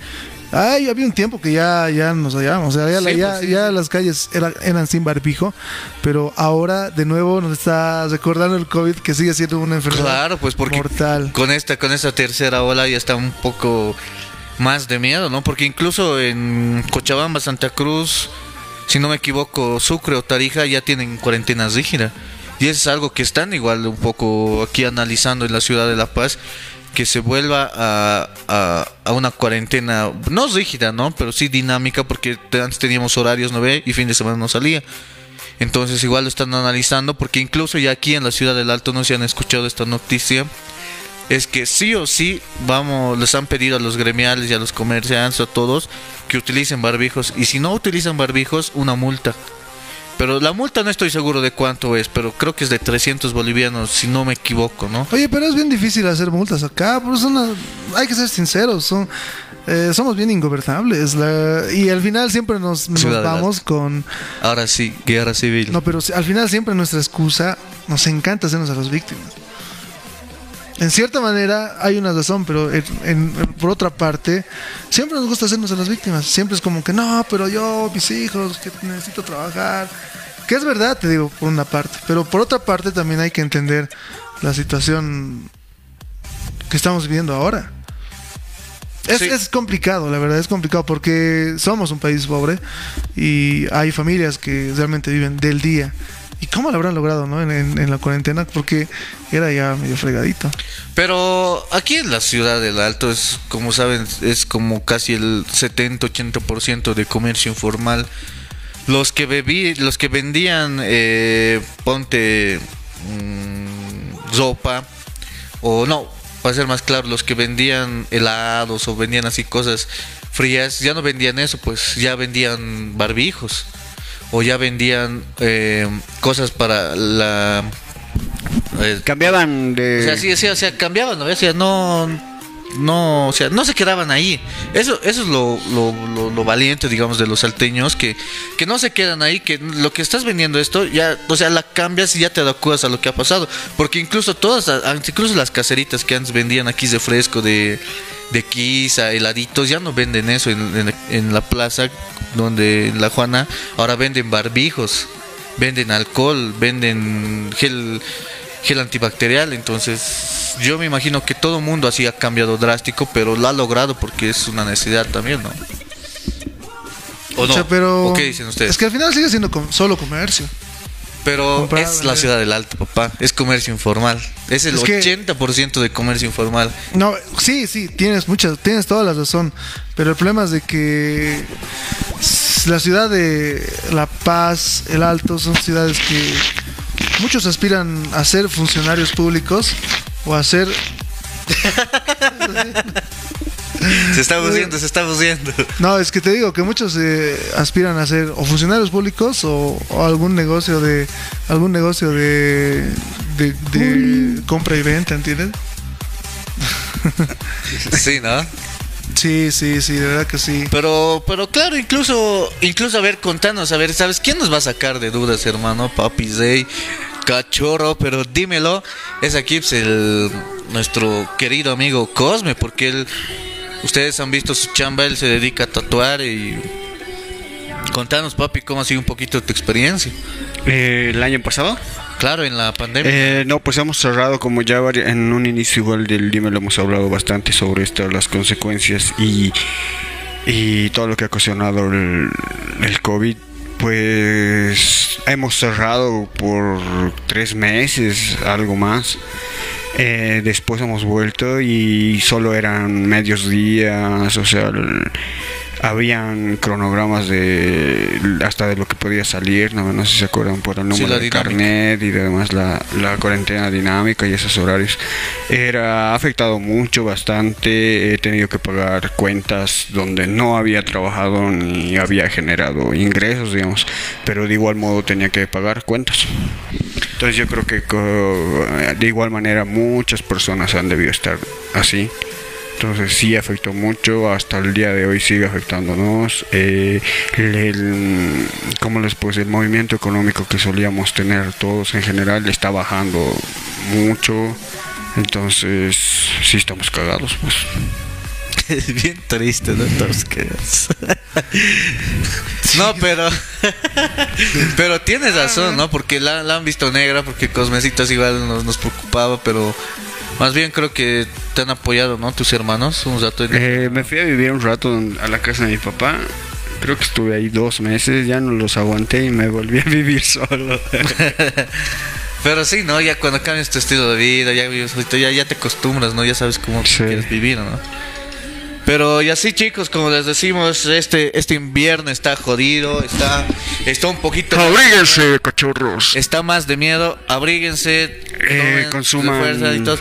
Ay, había un tiempo que ya, ya nos hallábamos, o sea, ya, la- Sí, ya, pues sí, ya sí. las calles eran, eran sin barbijo, pero ahora de nuevo nos está recordando el COVID que sigue siendo una enfermedad Claro, pues porque mortal. con esta con esta tercera ola ya está un poco más de miedo, ¿no? Porque incluso en Cochabamba, Santa Cruz, si no me equivoco, Sucre o Tarija ya tienen cuarentena rígida. Y eso es algo que están igual un poco aquí analizando en la ciudad de La Paz, que se vuelva a, a- una cuarentena, no rígida, ¿no? Pero sí dinámica, porque te- antes teníamos horarios, ¿no ve? Y fin de semana no salía. Entonces igual lo están analizando porque incluso ya aquí en la ciudad del Alto no se han escuchado esta noticia. Es que sí o sí vamos, les han pedido a los gremiales y a los comerciantes, a todos, que utilicen barbijos. Y si no utilizan barbijos, una multa. Pero la multa no estoy seguro de cuánto es, pero creo que es de 300 bolivianos, si no me equivoco, ¿no? Oye, pero es bien difícil hacer multas acá, pero son las- hay que ser sinceros, son eh, somos bien ingobernables. la- y al final siempre nos, nos vamos con. Ahora sí, guerra civil. No, pero al final siempre nuestra excusa nos encanta hacernos a las víctimas. En cierta manera hay una razón, pero en- en- por otra parte, siempre nos gusta hacernos a las víctimas. Siempre es como que no, pero yo, mis hijos, que necesito trabajar. Que es verdad, te digo, por una parte. Pero por otra parte también hay que entender la situación que estamos viviendo ahora. Es, Sí. es complicado, la verdad, es complicado porque somos un país pobre y hay familias que realmente viven del día. ¿Y cómo lo habrán logrado, no? En, la cuarentena, porque era ya medio fregadito. Pero aquí en la ciudad del Alto es, como saben, es como casi el 70-80% de comercio informal. Los que bebí, los que vendían, eh, ponte mm, ropa, o no, para ser más claro, los que vendían helados o vendían así cosas frías, ya no vendían eso, pues ya vendían barbijos. O ya vendían eh, cosas para la... eh, Cambiaban de... o sea, sí, sí, o sea, cambiaban, ¿no? O sea, no, no, o sea, no se quedaban ahí. Eso, eso es lo, lo, lo- lo valiente, digamos, de los salteños, que, que no se quedan ahí, que lo que estás vendiendo esto, ya, o sea, la cambias y ya te adecuas a lo que ha pasado. Porque incluso todas, incluso las caseritas que antes vendían aquí de fresco, de, de quiza, heladitos, ya no venden eso en, en- en la plaza, donde en la Juana, ahora venden barbijos, venden alcohol, venden gel gel antibacterial, entonces yo me imagino que todo el mundo así ha cambiado drástico, pero lo ha logrado porque es una necesidad también, ¿no? ¿O no? O sea, pero ¿O qué dicen ustedes? Es que al final sigue siendo solo comercio. Pero comprar, es la ciudad del Alto, papá, es comercio informal, es el Es que- 80% de comercio informal. No, sí, sí, tienes muchas, tienes toda la razón. Pero el problema es de que la ciudad de La Paz, El Alto, son ciudades que muchos aspiran a ser funcionarios públicos o a ser *laughs* *laughs* Se está buceando, se está buceando. No, es que te digo que muchos eh, aspiran a ser o funcionarios públicos o, o algún negocio de algún negocio de, de, de compra y venta, ¿entiendes? *laughs* Sí, ¿no? Sí, sí, sí, de verdad que sí. Pero, pero claro, incluso, incluso a ver, contanos, a ver, ¿sabes quién nos va a sacar de dudas, hermano? Papi Zay, cachorro, pero dímelo, es aquí pues, el, nuestro querido amigo Cosme, porque él, ustedes han visto su chamba, él se dedica a tatuar y... Contanos, papi, cómo ha sido un poquito tu experiencia. Eh, el año pasado. Claro, en la pandemia. Eh, no, pues hemos cerrado como ya en un inicio igual del dime lo hemos hablado bastante sobre esto, las consecuencias y, y todo lo que ha ocasionado el, el COVID. Pues hemos cerrado por tres meses, algo más. Eh, después hemos vuelto y solo eran medios días, o sea, habían cronogramas de hasta de lo que podía salir, no, no sé si se acuerdan por el número de carnet y además la, la cuarentena dinámica y esos horarios. Era afectado mucho, bastante. He tenido que pagar cuentas donde no había trabajado ni había generado ingresos, digamos, pero de igual modo tenía que pagar cuentas. Entonces yo creo que de igual manera muchas personas han debido estar así. Entonces sí afectó mucho, hasta el día de hoy sigue afectándonos. Eh, el, ¿cómo les decir? El movimiento económico que solíamos tener todos en general está bajando mucho. Entonces sí estamos cagados, pues. *laughs* Es bien triste, ¿no? No, pero. *laughs* pero tienes razón, ¿no? Porque la, la han visto negra, porque Cosmecitos igual nos, nos preocupaba, pero. Más bien creo que te han apoyado, ¿no? Tus hermanos, un rato. en- Eh, me fui a vivir un rato a la casa de mi papá. Creo que estuve ahí dos meses, ya no los aguanté y me volví a *laughs* vivir solo. *laughs* Pero sí, ¿no? Ya cuando cambias tu estilo de vida, ya ya, ya te acostumbras, ¿no? Ya sabes cómo Sí. quieres vivir, ¿no? Pero y así chicos, como les decimos, este, este invierno está jodido, está, está un poquito... Abríguense, cachorros. Está más de miedo, abríguense, Eh, consuman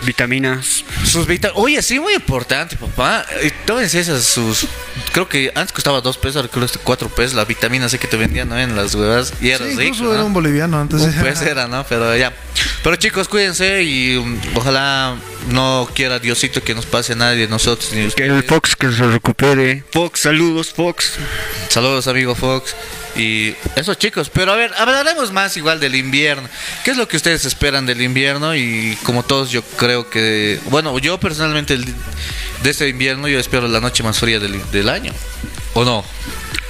vitaminas. Sus vitaminas. Oye, sí, muy importante, papá. Eh, Tómense esas, sus. Creo que antes costaba dos pesos, ahora creo que cuatro pesos. La vitamina C que te vendían ¿no? en las huevas. Y era Sí, rico, incluso ¿no? era un boliviano antes. Un pez era, ¿no? Pero ya. Pero chicos, cuídense y um, ojalá no quiera Diosito que nos pase a nadie de nosotros ni Que el. Fox que se recupere. Fox, saludos, Fox. Saludos, amigo Fox. Y eso, chicos. Pero a ver, hablaremos más igual del invierno. ¿Qué es lo que ustedes esperan del invierno? Y como todos, yo creo que. Bueno, yo personalmente, el- de este invierno, yo espero la noche más fría del, del año. ¿O no?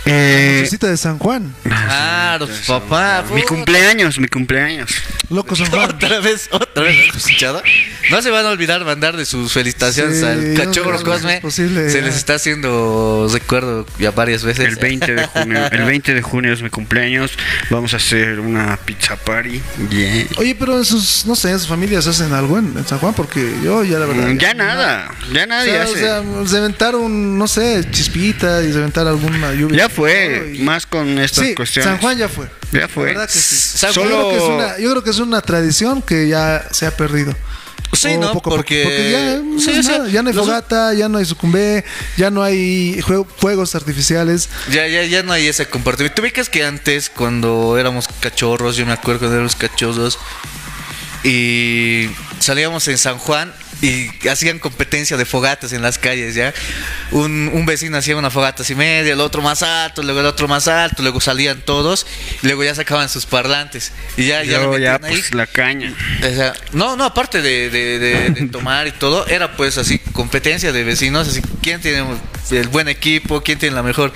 Eh, de San Juan. Claro, papá. mi cumpleaños, mi cumpleaños. Loco San Juan. Otra vez, otra vez, ¿has escuchado? No se van a olvidar mandar de sus felicitaciones Sí, al cachorro creo que Cosme. es posible, se ya. les está haciendo recuerdo ya varias veces. El 20 de junio. El *laughs* 20 de junio es mi cumpleaños. Vamos a hacer una pizza party. Yeah. Oye, pero en sus, no sé, en sus familias hacen algo en, en San Juan, porque yo ya la verdad. Mm, Ya nada, ya O nadie sea, hace. o sea, se inventaron, no sé, chispita y se inventaron alguna lluvia. ya fue, Y- más con estas Sí, cuestiones. San Juan ya fue. Ya fue. La verdad que sí. San Yo Juan- creo que es Solo- una- yo creo que es una tradición que ya se ha perdido. Sí, O ¿no? poco Porque- porque ya, no sí, es sí, nada, ya no hay los- fogata, ya no hay sucumbé, ya no hay jue- fuegos artificiales. Ya, ya, ya no hay ese comportamiento. ¿Tú ubicas que antes, cuando éramos cachorros, yo me acuerdo cuando éramos cachorros, y salíamos en San Juan y hacían competencia de fogatas en las calles, ¿ya? Un, un vecino hacía una fogata así media, el otro más alto, luego el otro más alto, luego salían todos, y luego ya sacaban sus parlantes. Y ya, ya, Yo ya, pues la caña. O sea, no, no, aparte de, de- de- de *laughs* tomar y todo, era pues así competencia de vecinos, así quién tiene el buen equipo, quién tiene la mejor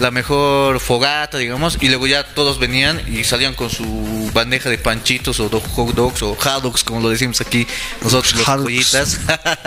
la mejor fogata, digamos, y luego ya todos venían y salían con su bandeja de panchitos o do- hot dogs o hot dogs, como lo decimos aquí nosotros los pollitas.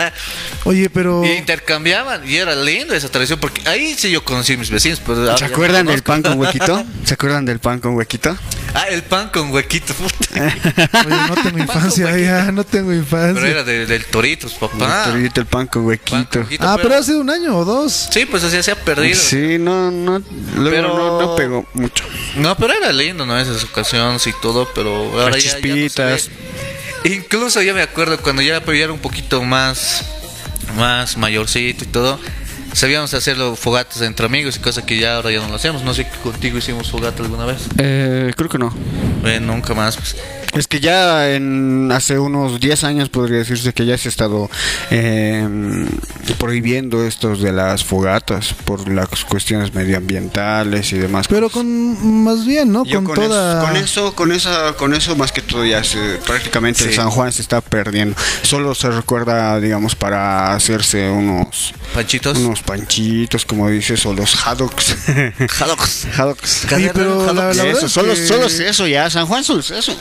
*laughs* Oye, pero y intercambiaban y era lindo esa tradición porque ahí sí yo conocí a mis vecinos. Pero ¿Se acuerdan del pan con huequito? ¿Se acuerdan del pan con huequito? *laughs* Ah, el pan con huequito. puta. *laughs* oye, no tengo infancia ya, no tengo Pero infancia. era de- del Toritos, papá. El torito, el pan con Pan huequito. con huequito, Ah, pero hace un año o dos. Sí, pues así se ha perdido. Sí, no, no, luego Pero- no, no pegó mucho. No, pero era lindo, ¿no? Esas ocasiones y todo, pero ahora Las ya, ya no chispitas. Incluso yo me acuerdo cuando ya, pues, ya era un poquito más, más mayorcito y todo, sabíamos hacerlo fogatas entre amigos y cosas que ya ahora ya no lo hacemos. No sé si contigo hicimos fogata alguna vez. Eh, creo que no. Eh, nunca más. pues. Es que ya en hace unos 10 años podría decirse que ya se ha estado eh, prohibiendo estos de las fogatas por las cuestiones medioambientales y demás. Pero con más bien, ¿no? Yo con, con, toda. eso, con eso, con esa, con eso más que todo ya se, prácticamente el Sí. San Juan se está perdiendo. Solo se recuerda, digamos, para hacerse unos, Panchitos. unos panchitos, como dices, o los haddocks. *laughs* Haddocks. haddocks. Oye, pero la, la verdad eso, es solo, que- solo es eso ya, San Juan solo es eso.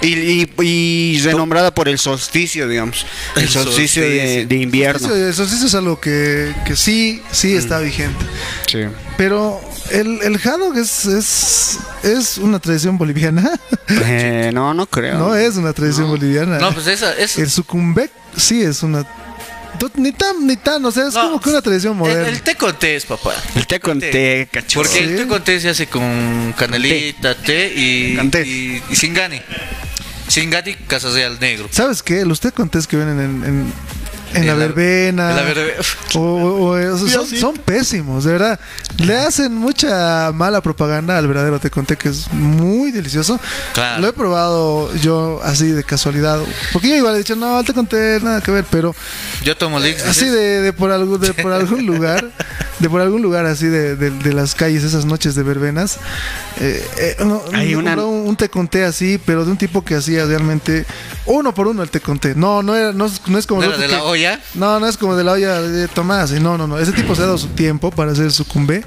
Y, y, y renombrada por el solsticio, digamos. El, El solsticio, De, solsticio. de invierno. Eso sí es algo que, que sí, sí está vigente. Sí. Pero el, el haddock es, es, es una tradición boliviana. Eh, no, no creo. no es una tradición boliviana. No, pues esa es. El sucumbec sí es una. Ni tan, ni tan, o sea, es No, como que una tradición el, moderna. el té con té es, papá. El té con té, cachorro. Porque el té con té se hace con canelita, té y, y, y singani. Singani, Casa Real Negro. ¿Sabes qué? Los té contés que vienen en, en, en la En la- verbena. en la verbe- O, o- o- son, son pésimos, de verdad. Le hacen mucha mala propaganda al verdadero té conté, que es muy delicioso. Claro. Lo he probado yo así de casualidad. Porque yo igual he dicho, no, el té conté, nada que ver, pero Yo tomo Lix. así de, de por algún, de por algún lugar, *laughs* de por algún lugar así de, de- de las calles, esas noches de verbenas. eh, eh, no, Hay una- un, un té con té así, pero de un tipo que hacía realmente uno por uno el té con té. No, no, era, no, es- no es como ¿No era de la olla? no, no es como de la olla de Tomás. y No, no, no. Ese tipo se ha dado su tiempo para hacer su cumbé.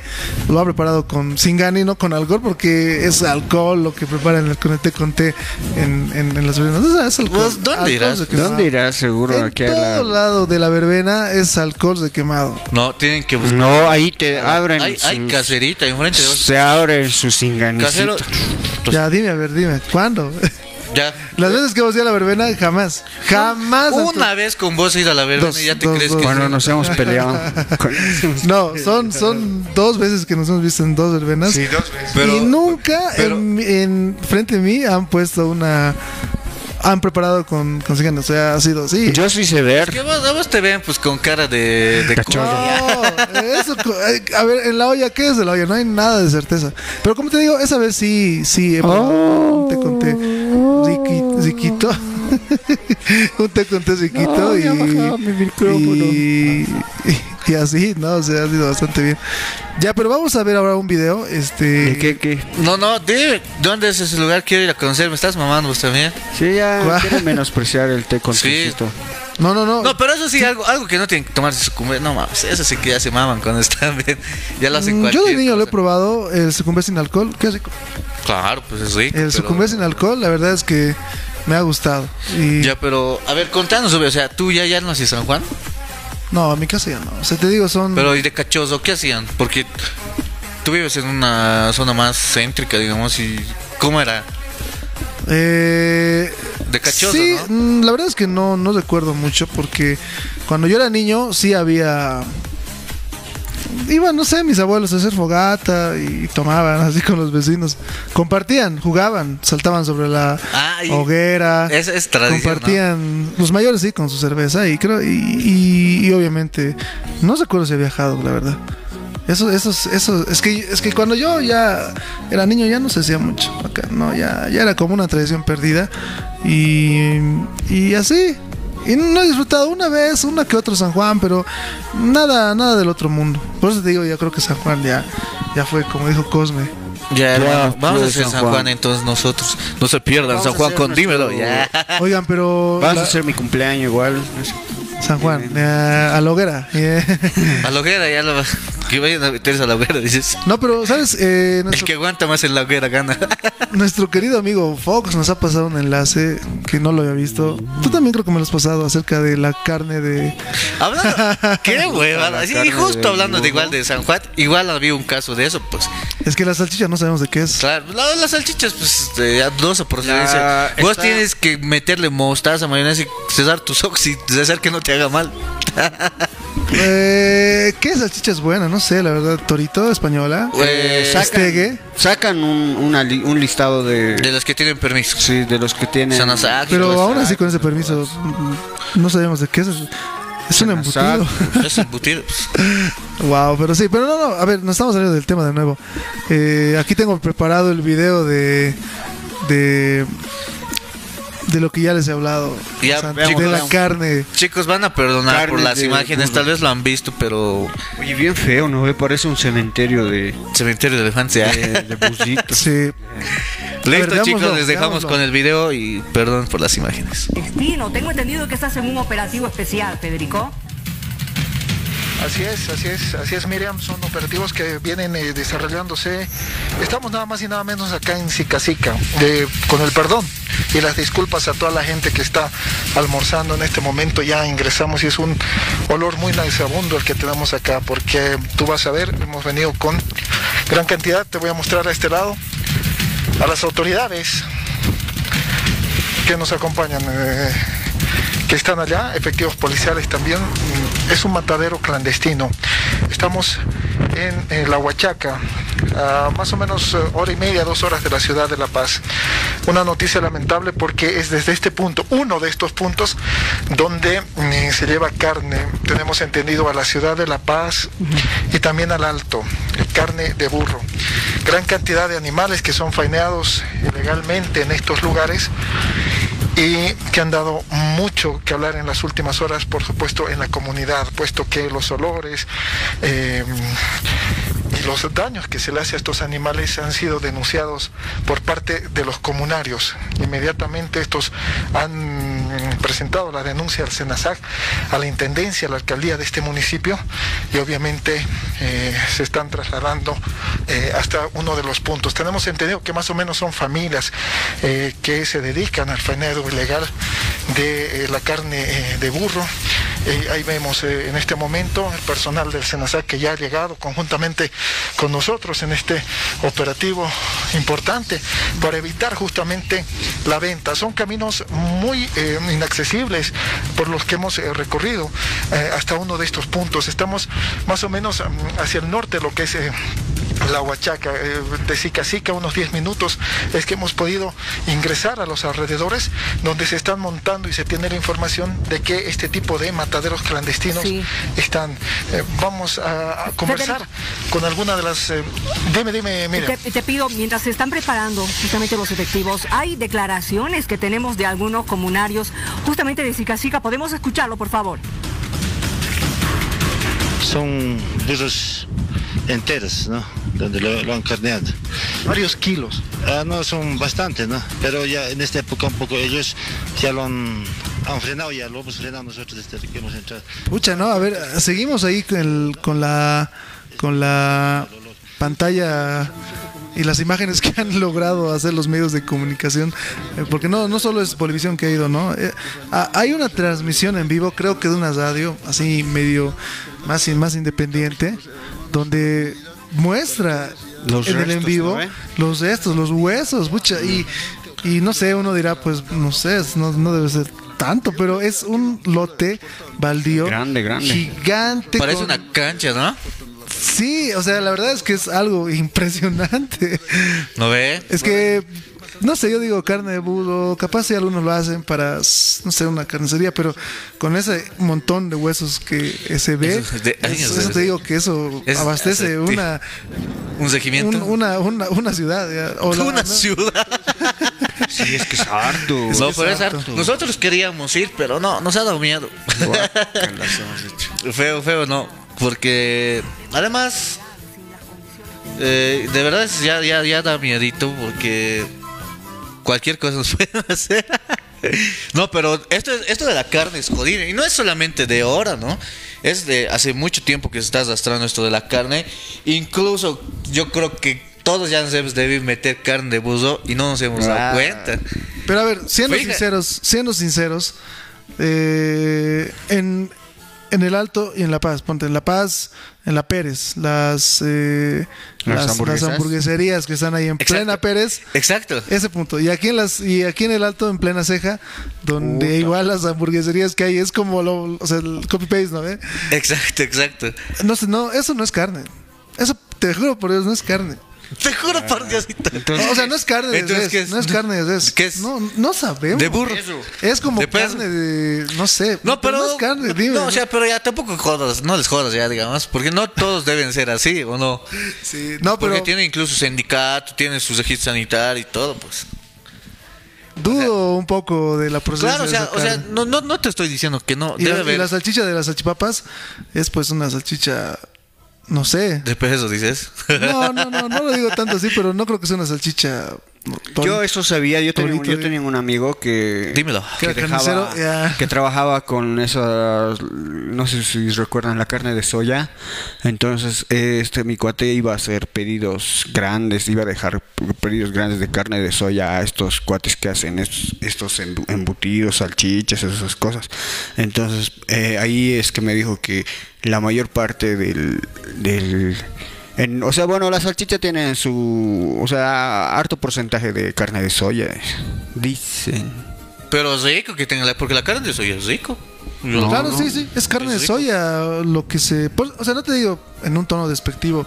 Lo ha preparado con singani, no con alcohol, porque es alcohol lo que preparan el- con el té con té en, en, en las verbenas. O sea, es alcohol. ¿Vos dónde Alcohol irás? de. ¿Dónde irás seguro? En aquí todo la- lado de la verbena es alcohol de quemado. No, tienen que buscar. No, ahí te abren. Hay, hay sus- caserita enfrente de vos. Se abren sus Casero. inganicitos. Pues, Ya, dime, a ver, dime. ¿Cuándo? *laughs* ya. Las veces que hemos ido a la verbena, jamás. Jamás. Una vez con vos ir a la verbena Dos, y ya te dos, crees dos. que. Bueno, nos hemos peleado. *laughs* No, son, son dos veces que nos hemos visto en dos verbenas. Sí, dos veces. Pero- y nunca pero- en, en frente de mí han puesto una. Han preparado con, con singani, O sea, ha sido así. Yo sí sé ver. Que vos, a vos te ven pues con cara de. de Cachorro. No, *laughs* eso, eh, a ver, en la olla, ¿qué es de la olla? No hay nada de certeza. Pero como te digo, esa vez sí, sí, he probado un té con té riqui- riquito. *laughs* un té con té sequito No, y, y, *laughs* y así, ¿no? O sea, ha sido bastante bien. Ya, pero vamos a ver ahora un video. Este. ¿De qué, qué? No, no, dime, ¿dónde es ese lugar? Quiero ir a conocer. ¿Me estás mamando vos también? Sí, ya *laughs* Guau. quiere menospreciar el té con Sí. No, no, no. No, pero eso sí, algo, algo que no tienen que tomarse sucumbé. No mames, eso sí que ya se maman cuando están bien. Ya lo hacen Mm, cualquier Yo de niño lo he cosa. probado, el sucumbé sin alcohol. Qué rico. Claro, pues es rico. El pero- sucumbé sin alcohol, la verdad es que me ha gustado. Y Ya, pero, a ver, contanos, sobre, o sea, tú ya ya no hacías San Juan, no, a mi casa ya no. O sea, te digo, son. pero ¿y de cachoso qué hacían? Porque tú vives en una zona más céntrica, digamos, y ¿cómo era? Eh, De cachoso, sí, ¿no? mm, la verdad es que no, no recuerdo mucho porque cuando yo era niño sí había... Iban, no sé, mis abuelos a hacer fogata y tomaban así con los vecinos. Compartían, jugaban, saltaban sobre la Ah, hoguera. Es, es tradición, Compartían, los mayores sí, con su cerveza y creo, y, y- y obviamente, no recuerdo si he viajado, la verdad. Eso, eso, eso, es que, es que cuando yo ya era niño ya no se hacía mucho acá, no, ya, ya era como una tradición perdida y, y así. Y no he disfrutado una vez, una que otro San Juan, pero nada, nada del otro mundo. Por eso te digo, yo creo que San Juan ya, ya fue, como dijo Cosme. Ya, hermano, vamos a hacer San Juan. Juan. entonces nosotros. No se pierdan Vamos San a Juan hacer con nuestro- dímelo. Ya. *laughs* Oigan, pero Vas la- a hacer mi cumpleaños igual. San Juan, eh, a la hoguera. eh. A la hoguera, ya lo Que vayan a meterse a la hoguera, dices. No, pero, ¿sabes? Eh, El que aguanta más en la hoguera gana. *laughs* nuestro querido amigo Fox nos ha pasado un enlace que no lo había visto. Tú también creo que me lo has pasado acerca de la carne de... *laughs* Hablando, qué *laughs* huevada. Sí, justo de hablando de igual de San Juan, igual había un caso de eso, pues. Es que la salchicha no sabemos de qué es. Claro, la- las salchichas, pues, de dudosa procedencia. La- Vos está- tienes que meterle mostaza, mayonesa y cesar tus ojos y hacer que no te haga mal. Eh, ¿Qué salchicha es buena? No sé, la verdad. Torito, española. Eh, sacan, sacan un, una li- un listado de, De los que tienen permiso. sí, de los que tienen. Pero aún eso. así con ese permiso no sabemos de qué es. Es un embutido. *laughs* Es embutido. *laughs* Wow, pero sí, pero no, no, a ver, nos estamos saliendo del tema de nuevo. Eh, aquí tengo preparado el video de de de lo que ya les he hablado, Ya, o sea, veamos, de la veamos. carne. Chicos, van a perdonar Carne por las de imágenes, burro. tal vez lo han visto, pero Oye, bien feo, ¿no? Me parece un cementerio de, cementerio de elefantes. de, de busitos. Sí, *laughs* Listo, ver, chicos, veámoslo, les dejamos veámoslo. con el video y perdón por las imágenes. Destino, tengo entendido que estás en un operativo especial, Federico. Así es, así es, así es, Miriam. Son operativos que vienen eh, desarrollándose. Estamos nada más y nada menos acá en Sicacica, con el perdón y las disculpas a toda la gente que está almorzando en este momento. Ya ingresamos y es un olor muy nauseabundo el que tenemos acá, porque tú vas a ver, hemos venido con gran cantidad. Te voy a mostrar a este lado a las autoridades que nos acompañan. eh, que están allá, efectivos policiales también, mm, es un matadero clandestino. Estamos en, La Huachaca, a más o menos eh, hora y media, dos horas de la ciudad de La Paz. Una noticia lamentable porque es desde este punto, uno de estos puntos, donde mm, se lleva carne, tenemos entendido, a la ciudad de La Paz y también al Alto, carne de burro. Gran cantidad de animales que son faineados ilegalmente en estos lugares y que han dado mucho que hablar en las últimas horas, por supuesto, en la comunidad, puesto que los olores eh, y los daños que se le hace a estos animales han sido denunciados por parte de los comunarios. Inmediatamente estos han presentado la denuncia al SENASAC, a la Intendencia, a la Alcaldía de este municipio y obviamente eh, se están trasladando eh, hasta uno de los puntos. Tenemos entendido que más o menos son familias eh, que se dedican al faenero ilegal de la carne de burro. Eh, ahí vemos en este momento el personal del SENASAC que ya ha llegado conjuntamente con nosotros en este operativo importante para evitar justamente la venta. Son caminos muy inaccesibles por los que hemos eh, recorrido eh, hasta uno de estos puntos. Estamos más o menos mm, hacia el norte, lo que es... la Huachaca, eh, de Sica Sica, unos 10 minutos, es que hemos podido ingresar a los alrededores donde se están montando y se tiene la información de que este tipo de mataderos clandestinos Sí. están. Eh, vamos a, a conversar con alguna de las... eh, dime, dime, mira. Te, te pido, mientras se están preparando justamente los efectivos, hay declaraciones que tenemos de algunos comunarios, justamente de Sica ¿Podemos escucharlo, por favor? Son burros enteros, ¿no? Donde lo, lo han carneado. Varios kilos. Ah, no, son bastantes, ¿no? Pero ya en esta época un poco ellos ya lo han, han frenado, ya lo hemos frenado nosotros desde que hemos entrado. Pucha, no, a ver, seguimos ahí con, el- con la con la pantalla y las imágenes que han *laughs* logrado hacer los medios de comunicación, eh, porque no no solo es Bolivisión que ha ido, ¿no? Eh, hay una transmisión en vivo, creo que de una radio así medio más más independiente, donde muestra Los en el en vivo ¿no, eh? los restos, los huesos, pucha, y y no sé, uno dirá, pues no sé, es- no, no debe ser tanto, pero es un lote baldío Grande, grande. gigante. Parece con- una cancha, ¿no? Sí, o sea, la verdad es que es algo *laughs* impresionante. ¿No ve? Es que, no sé, yo digo carne de budo, capaz si algunos lo hacen para, no sé, una carnicería, pero con ese montón de huesos que se ve, Eso es de años eso, de- eso te digo que eso Es- abastece una, Un seguimiento. un- una, una, una ciudad. ya, o la- una ¿no? ciudad. *laughs* Sí, es que es harto. No, pero es harto. harto. Nosotros queríamos ir, pero no, nos ha dado miedo. *laughs* Feo, feo, no. Porque además, eh, de verdad ya, ya, ya da miedito porque cualquier cosa nos *laughs* pueden hacer. No, pero esto, es- esto de la carne es jodido. Y no es solamente de ahora, ¿no? Es de hace mucho tiempo que se está arrastrando esto de la carne. Incluso yo creo que todos ya nos hemos debido meter carne de buzo y no nos hemos dado Ah. cuenta. Pero a ver, siendo sinceros, siendo sinceros, eh, en, en el Alto y en La Paz, ponte en La Paz, en La Pérez, las, eh, Las las, las hamburguesas. hamburgueserías que están ahí en Exacto. plena Pérez, Exacto. ese punto. Y aquí en las y aquí en el Alto, en plena ceja, donde igual las hamburgueserías que hay es como lo, o sea, el copy paste, ¿no? ve? Exacto, exacto. No sé, no, eso no es carne. Eso te juro por Dios, no es carne. Te juro por Diosito. o sea, no es carne de Entonces, res, ¿qué es? no es carne de res. ¿Qué es? No, no sabemos. De burro. Es como De carne de, no sé. No, pero. no es carne, dime. No, o sea, pero ya tampoco jodas, no les jodas ya, digamos, porque no todos deben ser así, ¿o no? Sí, no, pero Porque tiene incluso sindicato, tiene su registro sanitario y todo, pues. dudo un poco de la procedencia Claro, o sea, o sea, no, no, no te estoy diciendo que no, y, debe la, y haber la salchicha de las salchipapas es pues una salchicha, no sé. de peso, dices. No, no, no, no lo digo tanto así, pero no creo que sea una salchicha. Yo eso sabía, yo tenía, yo tenía un amigo que Dímelo. Que dejaba- que trabajaba con esas, no sé si recuerdan la carne de soya. Entonces, este mi cuate iba a hacer pedidos grandes, iba a dejar pedidos grandes de carne de soya a estos cuates que hacen estos, estos embu- embutidos, salchichas, esas cosas. Entonces, eh, ahí es que me dijo que la mayor parte del, del en- o sea, bueno, la salchicha tiene su, o sea, harto porcentaje de carne de soya, dicen. Pero rico que tenga la, porque la carne de soya es rico. Yo- Claro, sí, sí, es carne de Es soya, lo que se... pues, o sea, no te digo en un tono despectivo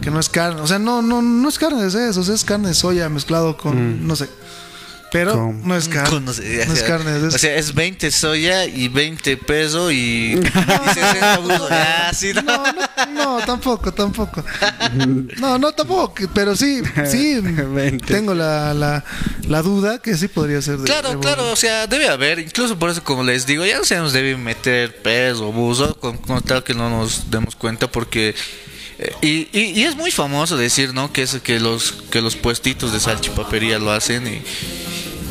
que no es carne, o sea, no no no es carne de eso, o sea, es carne de soya mezclado con, no sé, pero Con- no es carne, Con- no *laughs* o sea, es carne O sea, es 20 soya y 20 peso y, y 60 buzo. Ah, sí, no. No, no, no, tampoco, tampoco. No, no, tampoco, pero sí, sí, *laughs* tengo la, la, la duda que sí podría ser de Claro, de claro, o sea, debe haber, incluso por eso como les digo, ya no se nos debe meter peso, buzo, con, con tal que no nos demos cuenta porque... eh, y, y, y es muy famoso decir, ¿no? Que es que los que los puestitos de salchipapería lo hacen y,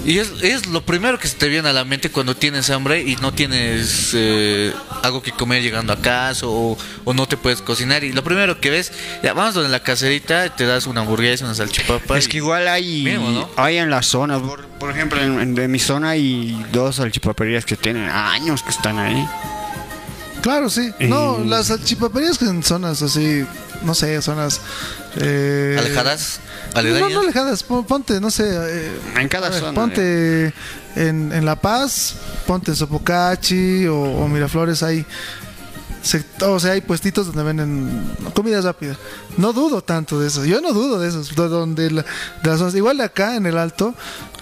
y es, es lo primero que se te viene a la mente cuando tienes hambre y no tienes eh, algo que comer llegando a casa o, o no te puedes cocinar y lo primero que ves, ya vamos donde la caserita, te das una hamburguesa, una salchipapa. Es y- que igual hay, hay en la zona, por, por ejemplo, en, en- de mi zona hay dos salchipaperías que tienen años que están ahí. Claro, sí. No, las salchipaperías que en zonas así, no sé, zonas... eh, alejadas, No, aledañas. no alejadas, pon- ponte, no sé. eh, En cada ver, zona, Ponte en, en La Paz, ponte en Sopocachi o, o Miraflores, hay o sea, hay puestitos donde venden comida rápida. No dudo tanto de eso. Yo no dudo de eso. De donde la- de las igual acá en el alto,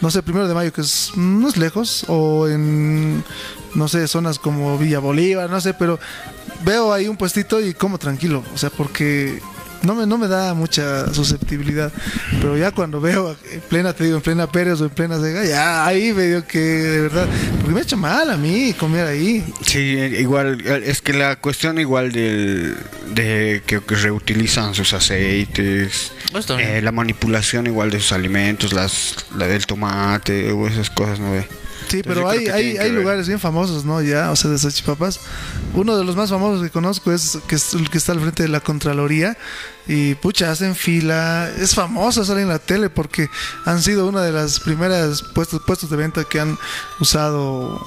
no sé, primero de mayo, que es, no es lejos, o en, no sé, zonas como Villa Bolívar, no sé, pero veo ahí un puestito y como tranquilo. O sea, porque no me, no me da mucha susceptibilidad. Pero ya cuando veo en plena, te digo, en plena Pérez o en plena Sega, ya ahí medio que de verdad, porque me ha hecho mal a mí comer ahí. Sí, igual, es que la cuestión igual del, de que, que reutilizan sus aceites, Pues eh, la manipulación igual de sus alimentos, las, la del tomate o esas cosas, ¿no ve? Sí, Entonces, pero hay, hay, hay lugares bien famosos, ¿no? Ya, o sea, de salchipapas. Uno de los más famosos que conozco es que, es el que está al frente de la Contraloría. Y pucha, hacen fila. Es famoso, sale en la tele porque han sido una de las primeras puestos, puestos de venta que han usado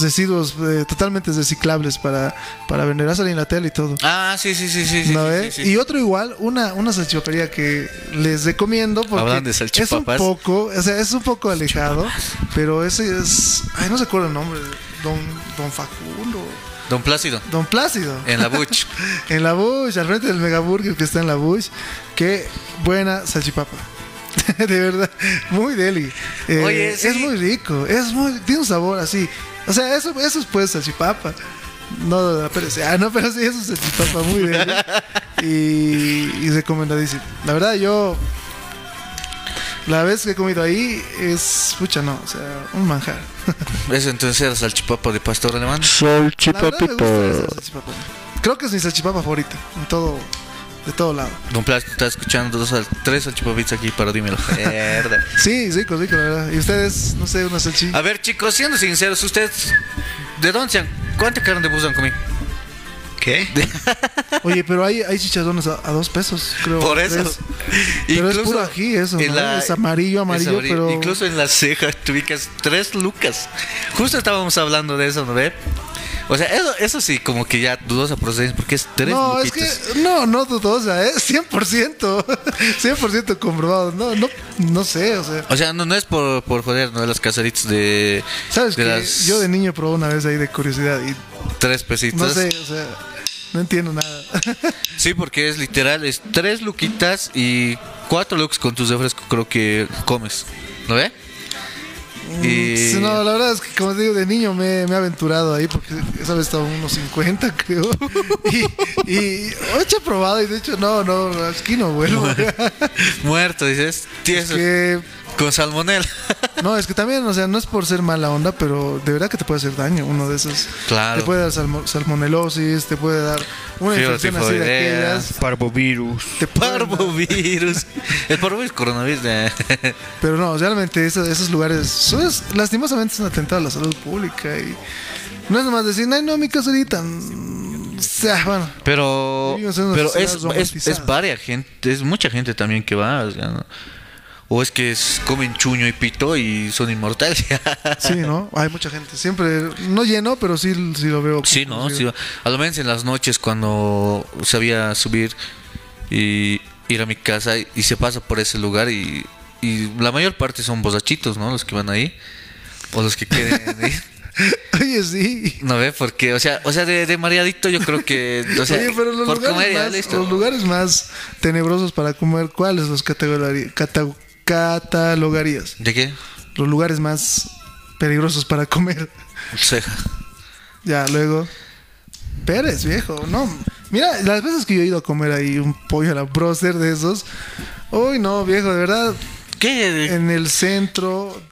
residuos eh, totalmente reciclables para, para vender. Ha salido en la tele y todo. Ah, sí, sí, sí, sí. ¿No sí, ve? sí, sí. Y otro igual, una, una salchipapería que les recomiendo porque Hablan de es un poco, o sea, es un poco alejado, pero ese es, ay, no se acuerda el nombre, Don, Don Facundo, Don Plácido, Don Plácido. en la Buch. *laughs* En la Bush, al frente del Megaburger que está en la Bush, qué buena salchipapa. *laughs* de verdad, muy deli. Eh, Oye, sí. Es muy rico, es muy, tiene un sabor así. O sea, eso, eso es pues salchipapa. No, pero, ah, no, pero sí, eso es salchipapa muy deli. y, y recomendadísimo. La verdad, yo. La vez que he comido ahí es. Pucha, no, o sea, un manjar. *laughs* Eso entonces era salchipapa de pastor alemán. Salchipapa. Creo que es mi salchipapa favorita. En todo. De todo lado. Don Plácido está escuchando dos, tres salchipapitas aquí para dímelo. *laughs* Mierda. Sí, rico, rico, la verdad. Y ustedes, no sé, una salchicha. A ver, chicos, siendo sinceros, ustedes, ¿de dónde se han, cuánta carne de bus han comido? ¿Qué? *laughs* Oye, pero hay, hay chicharrones a, a dos pesos, creo. Por eso. tres. *laughs* Pero es Incluso puro ají eso, en ¿no? la- Es amarillo, amarillo, es amarillo. pero... Incluso en la ceja te ubicas tres lucas. Justo estábamos hablando de eso, ¿no ve? O sea, eso, eso sí, como que ya dudosa procedencia, porque es tres No, es que, no, no dudosa, ¿eh? *laughs* 100%, 100% *laughs* comprobado, no, no, no sé, o sea, O sea, no, no es por, por joder, no de las caseritas de, ¿sabes de que las Yo de niño probé una vez ahí de curiosidad y tres pesitos. no sé, o sea, no entiendo nada. *laughs* Sí, porque es literal, es tres luquitas y cuatro looks con tus refresco creo que comes. ¿No ve? Y... Sí, no, la verdad es que como te digo, de niño me, me he aventurado ahí porque esa vez estaba unos 50 creo. *laughs* Y, y oh, he probado y de hecho no, no, aquí no vuelvo. Muerto, dices. Tieso. que Con salmonel. *laughs* No, es que también, o sea, no es por ser mala onda, pero de verdad que te puede hacer daño uno de esos. Claro. Te puede dar salmo- salmonelosis, te puede dar una Fiebre infección así de tifoidea. aquellas. Parvovirus. Te pueden dar- Parvovirus. *laughs* El parvovirus coronavirus. eh. Pero no, realmente esos, esos lugares, es- lastimosamente es un atentado a la salud pública y no es nomás decir, ay no, mi caserita. mm, O sea, bueno, Pero, Vivimos en una pero sociedad es, es, romantizada. es varia gente, es mucha gente también que va. O, sea, ¿no? O es que es- comen chuño y pito y son inmortales. *laughs* sí, ¿no? Hay mucha gente. Siempre, no lleno, pero sí, sí lo veo. Sí, ¿no? Sí, a lo menos en las noches cuando sabía subir y ir a mi casa y, y se pasa por ese lugar y, y la mayor parte son bozachitos, ¿no? Los que van ahí o los que quieren ir. *laughs* Oye, sí. No ve, porque, o sea, o sea, de, de mareadito yo creo que, o sea, Oye, pero los por lugares, más, listo. los lugares más tenebrosos para comer, ¿cuáles los categori- catalogarías? ¿De qué? Los lugares más peligrosos para comer. Ceja. Ya, luego. Pérez, viejo, no. Mira, las veces que yo he ido a comer ahí un pollo a la broster de esos. Uy, no, viejo, de verdad. ¿Qué? En el centro,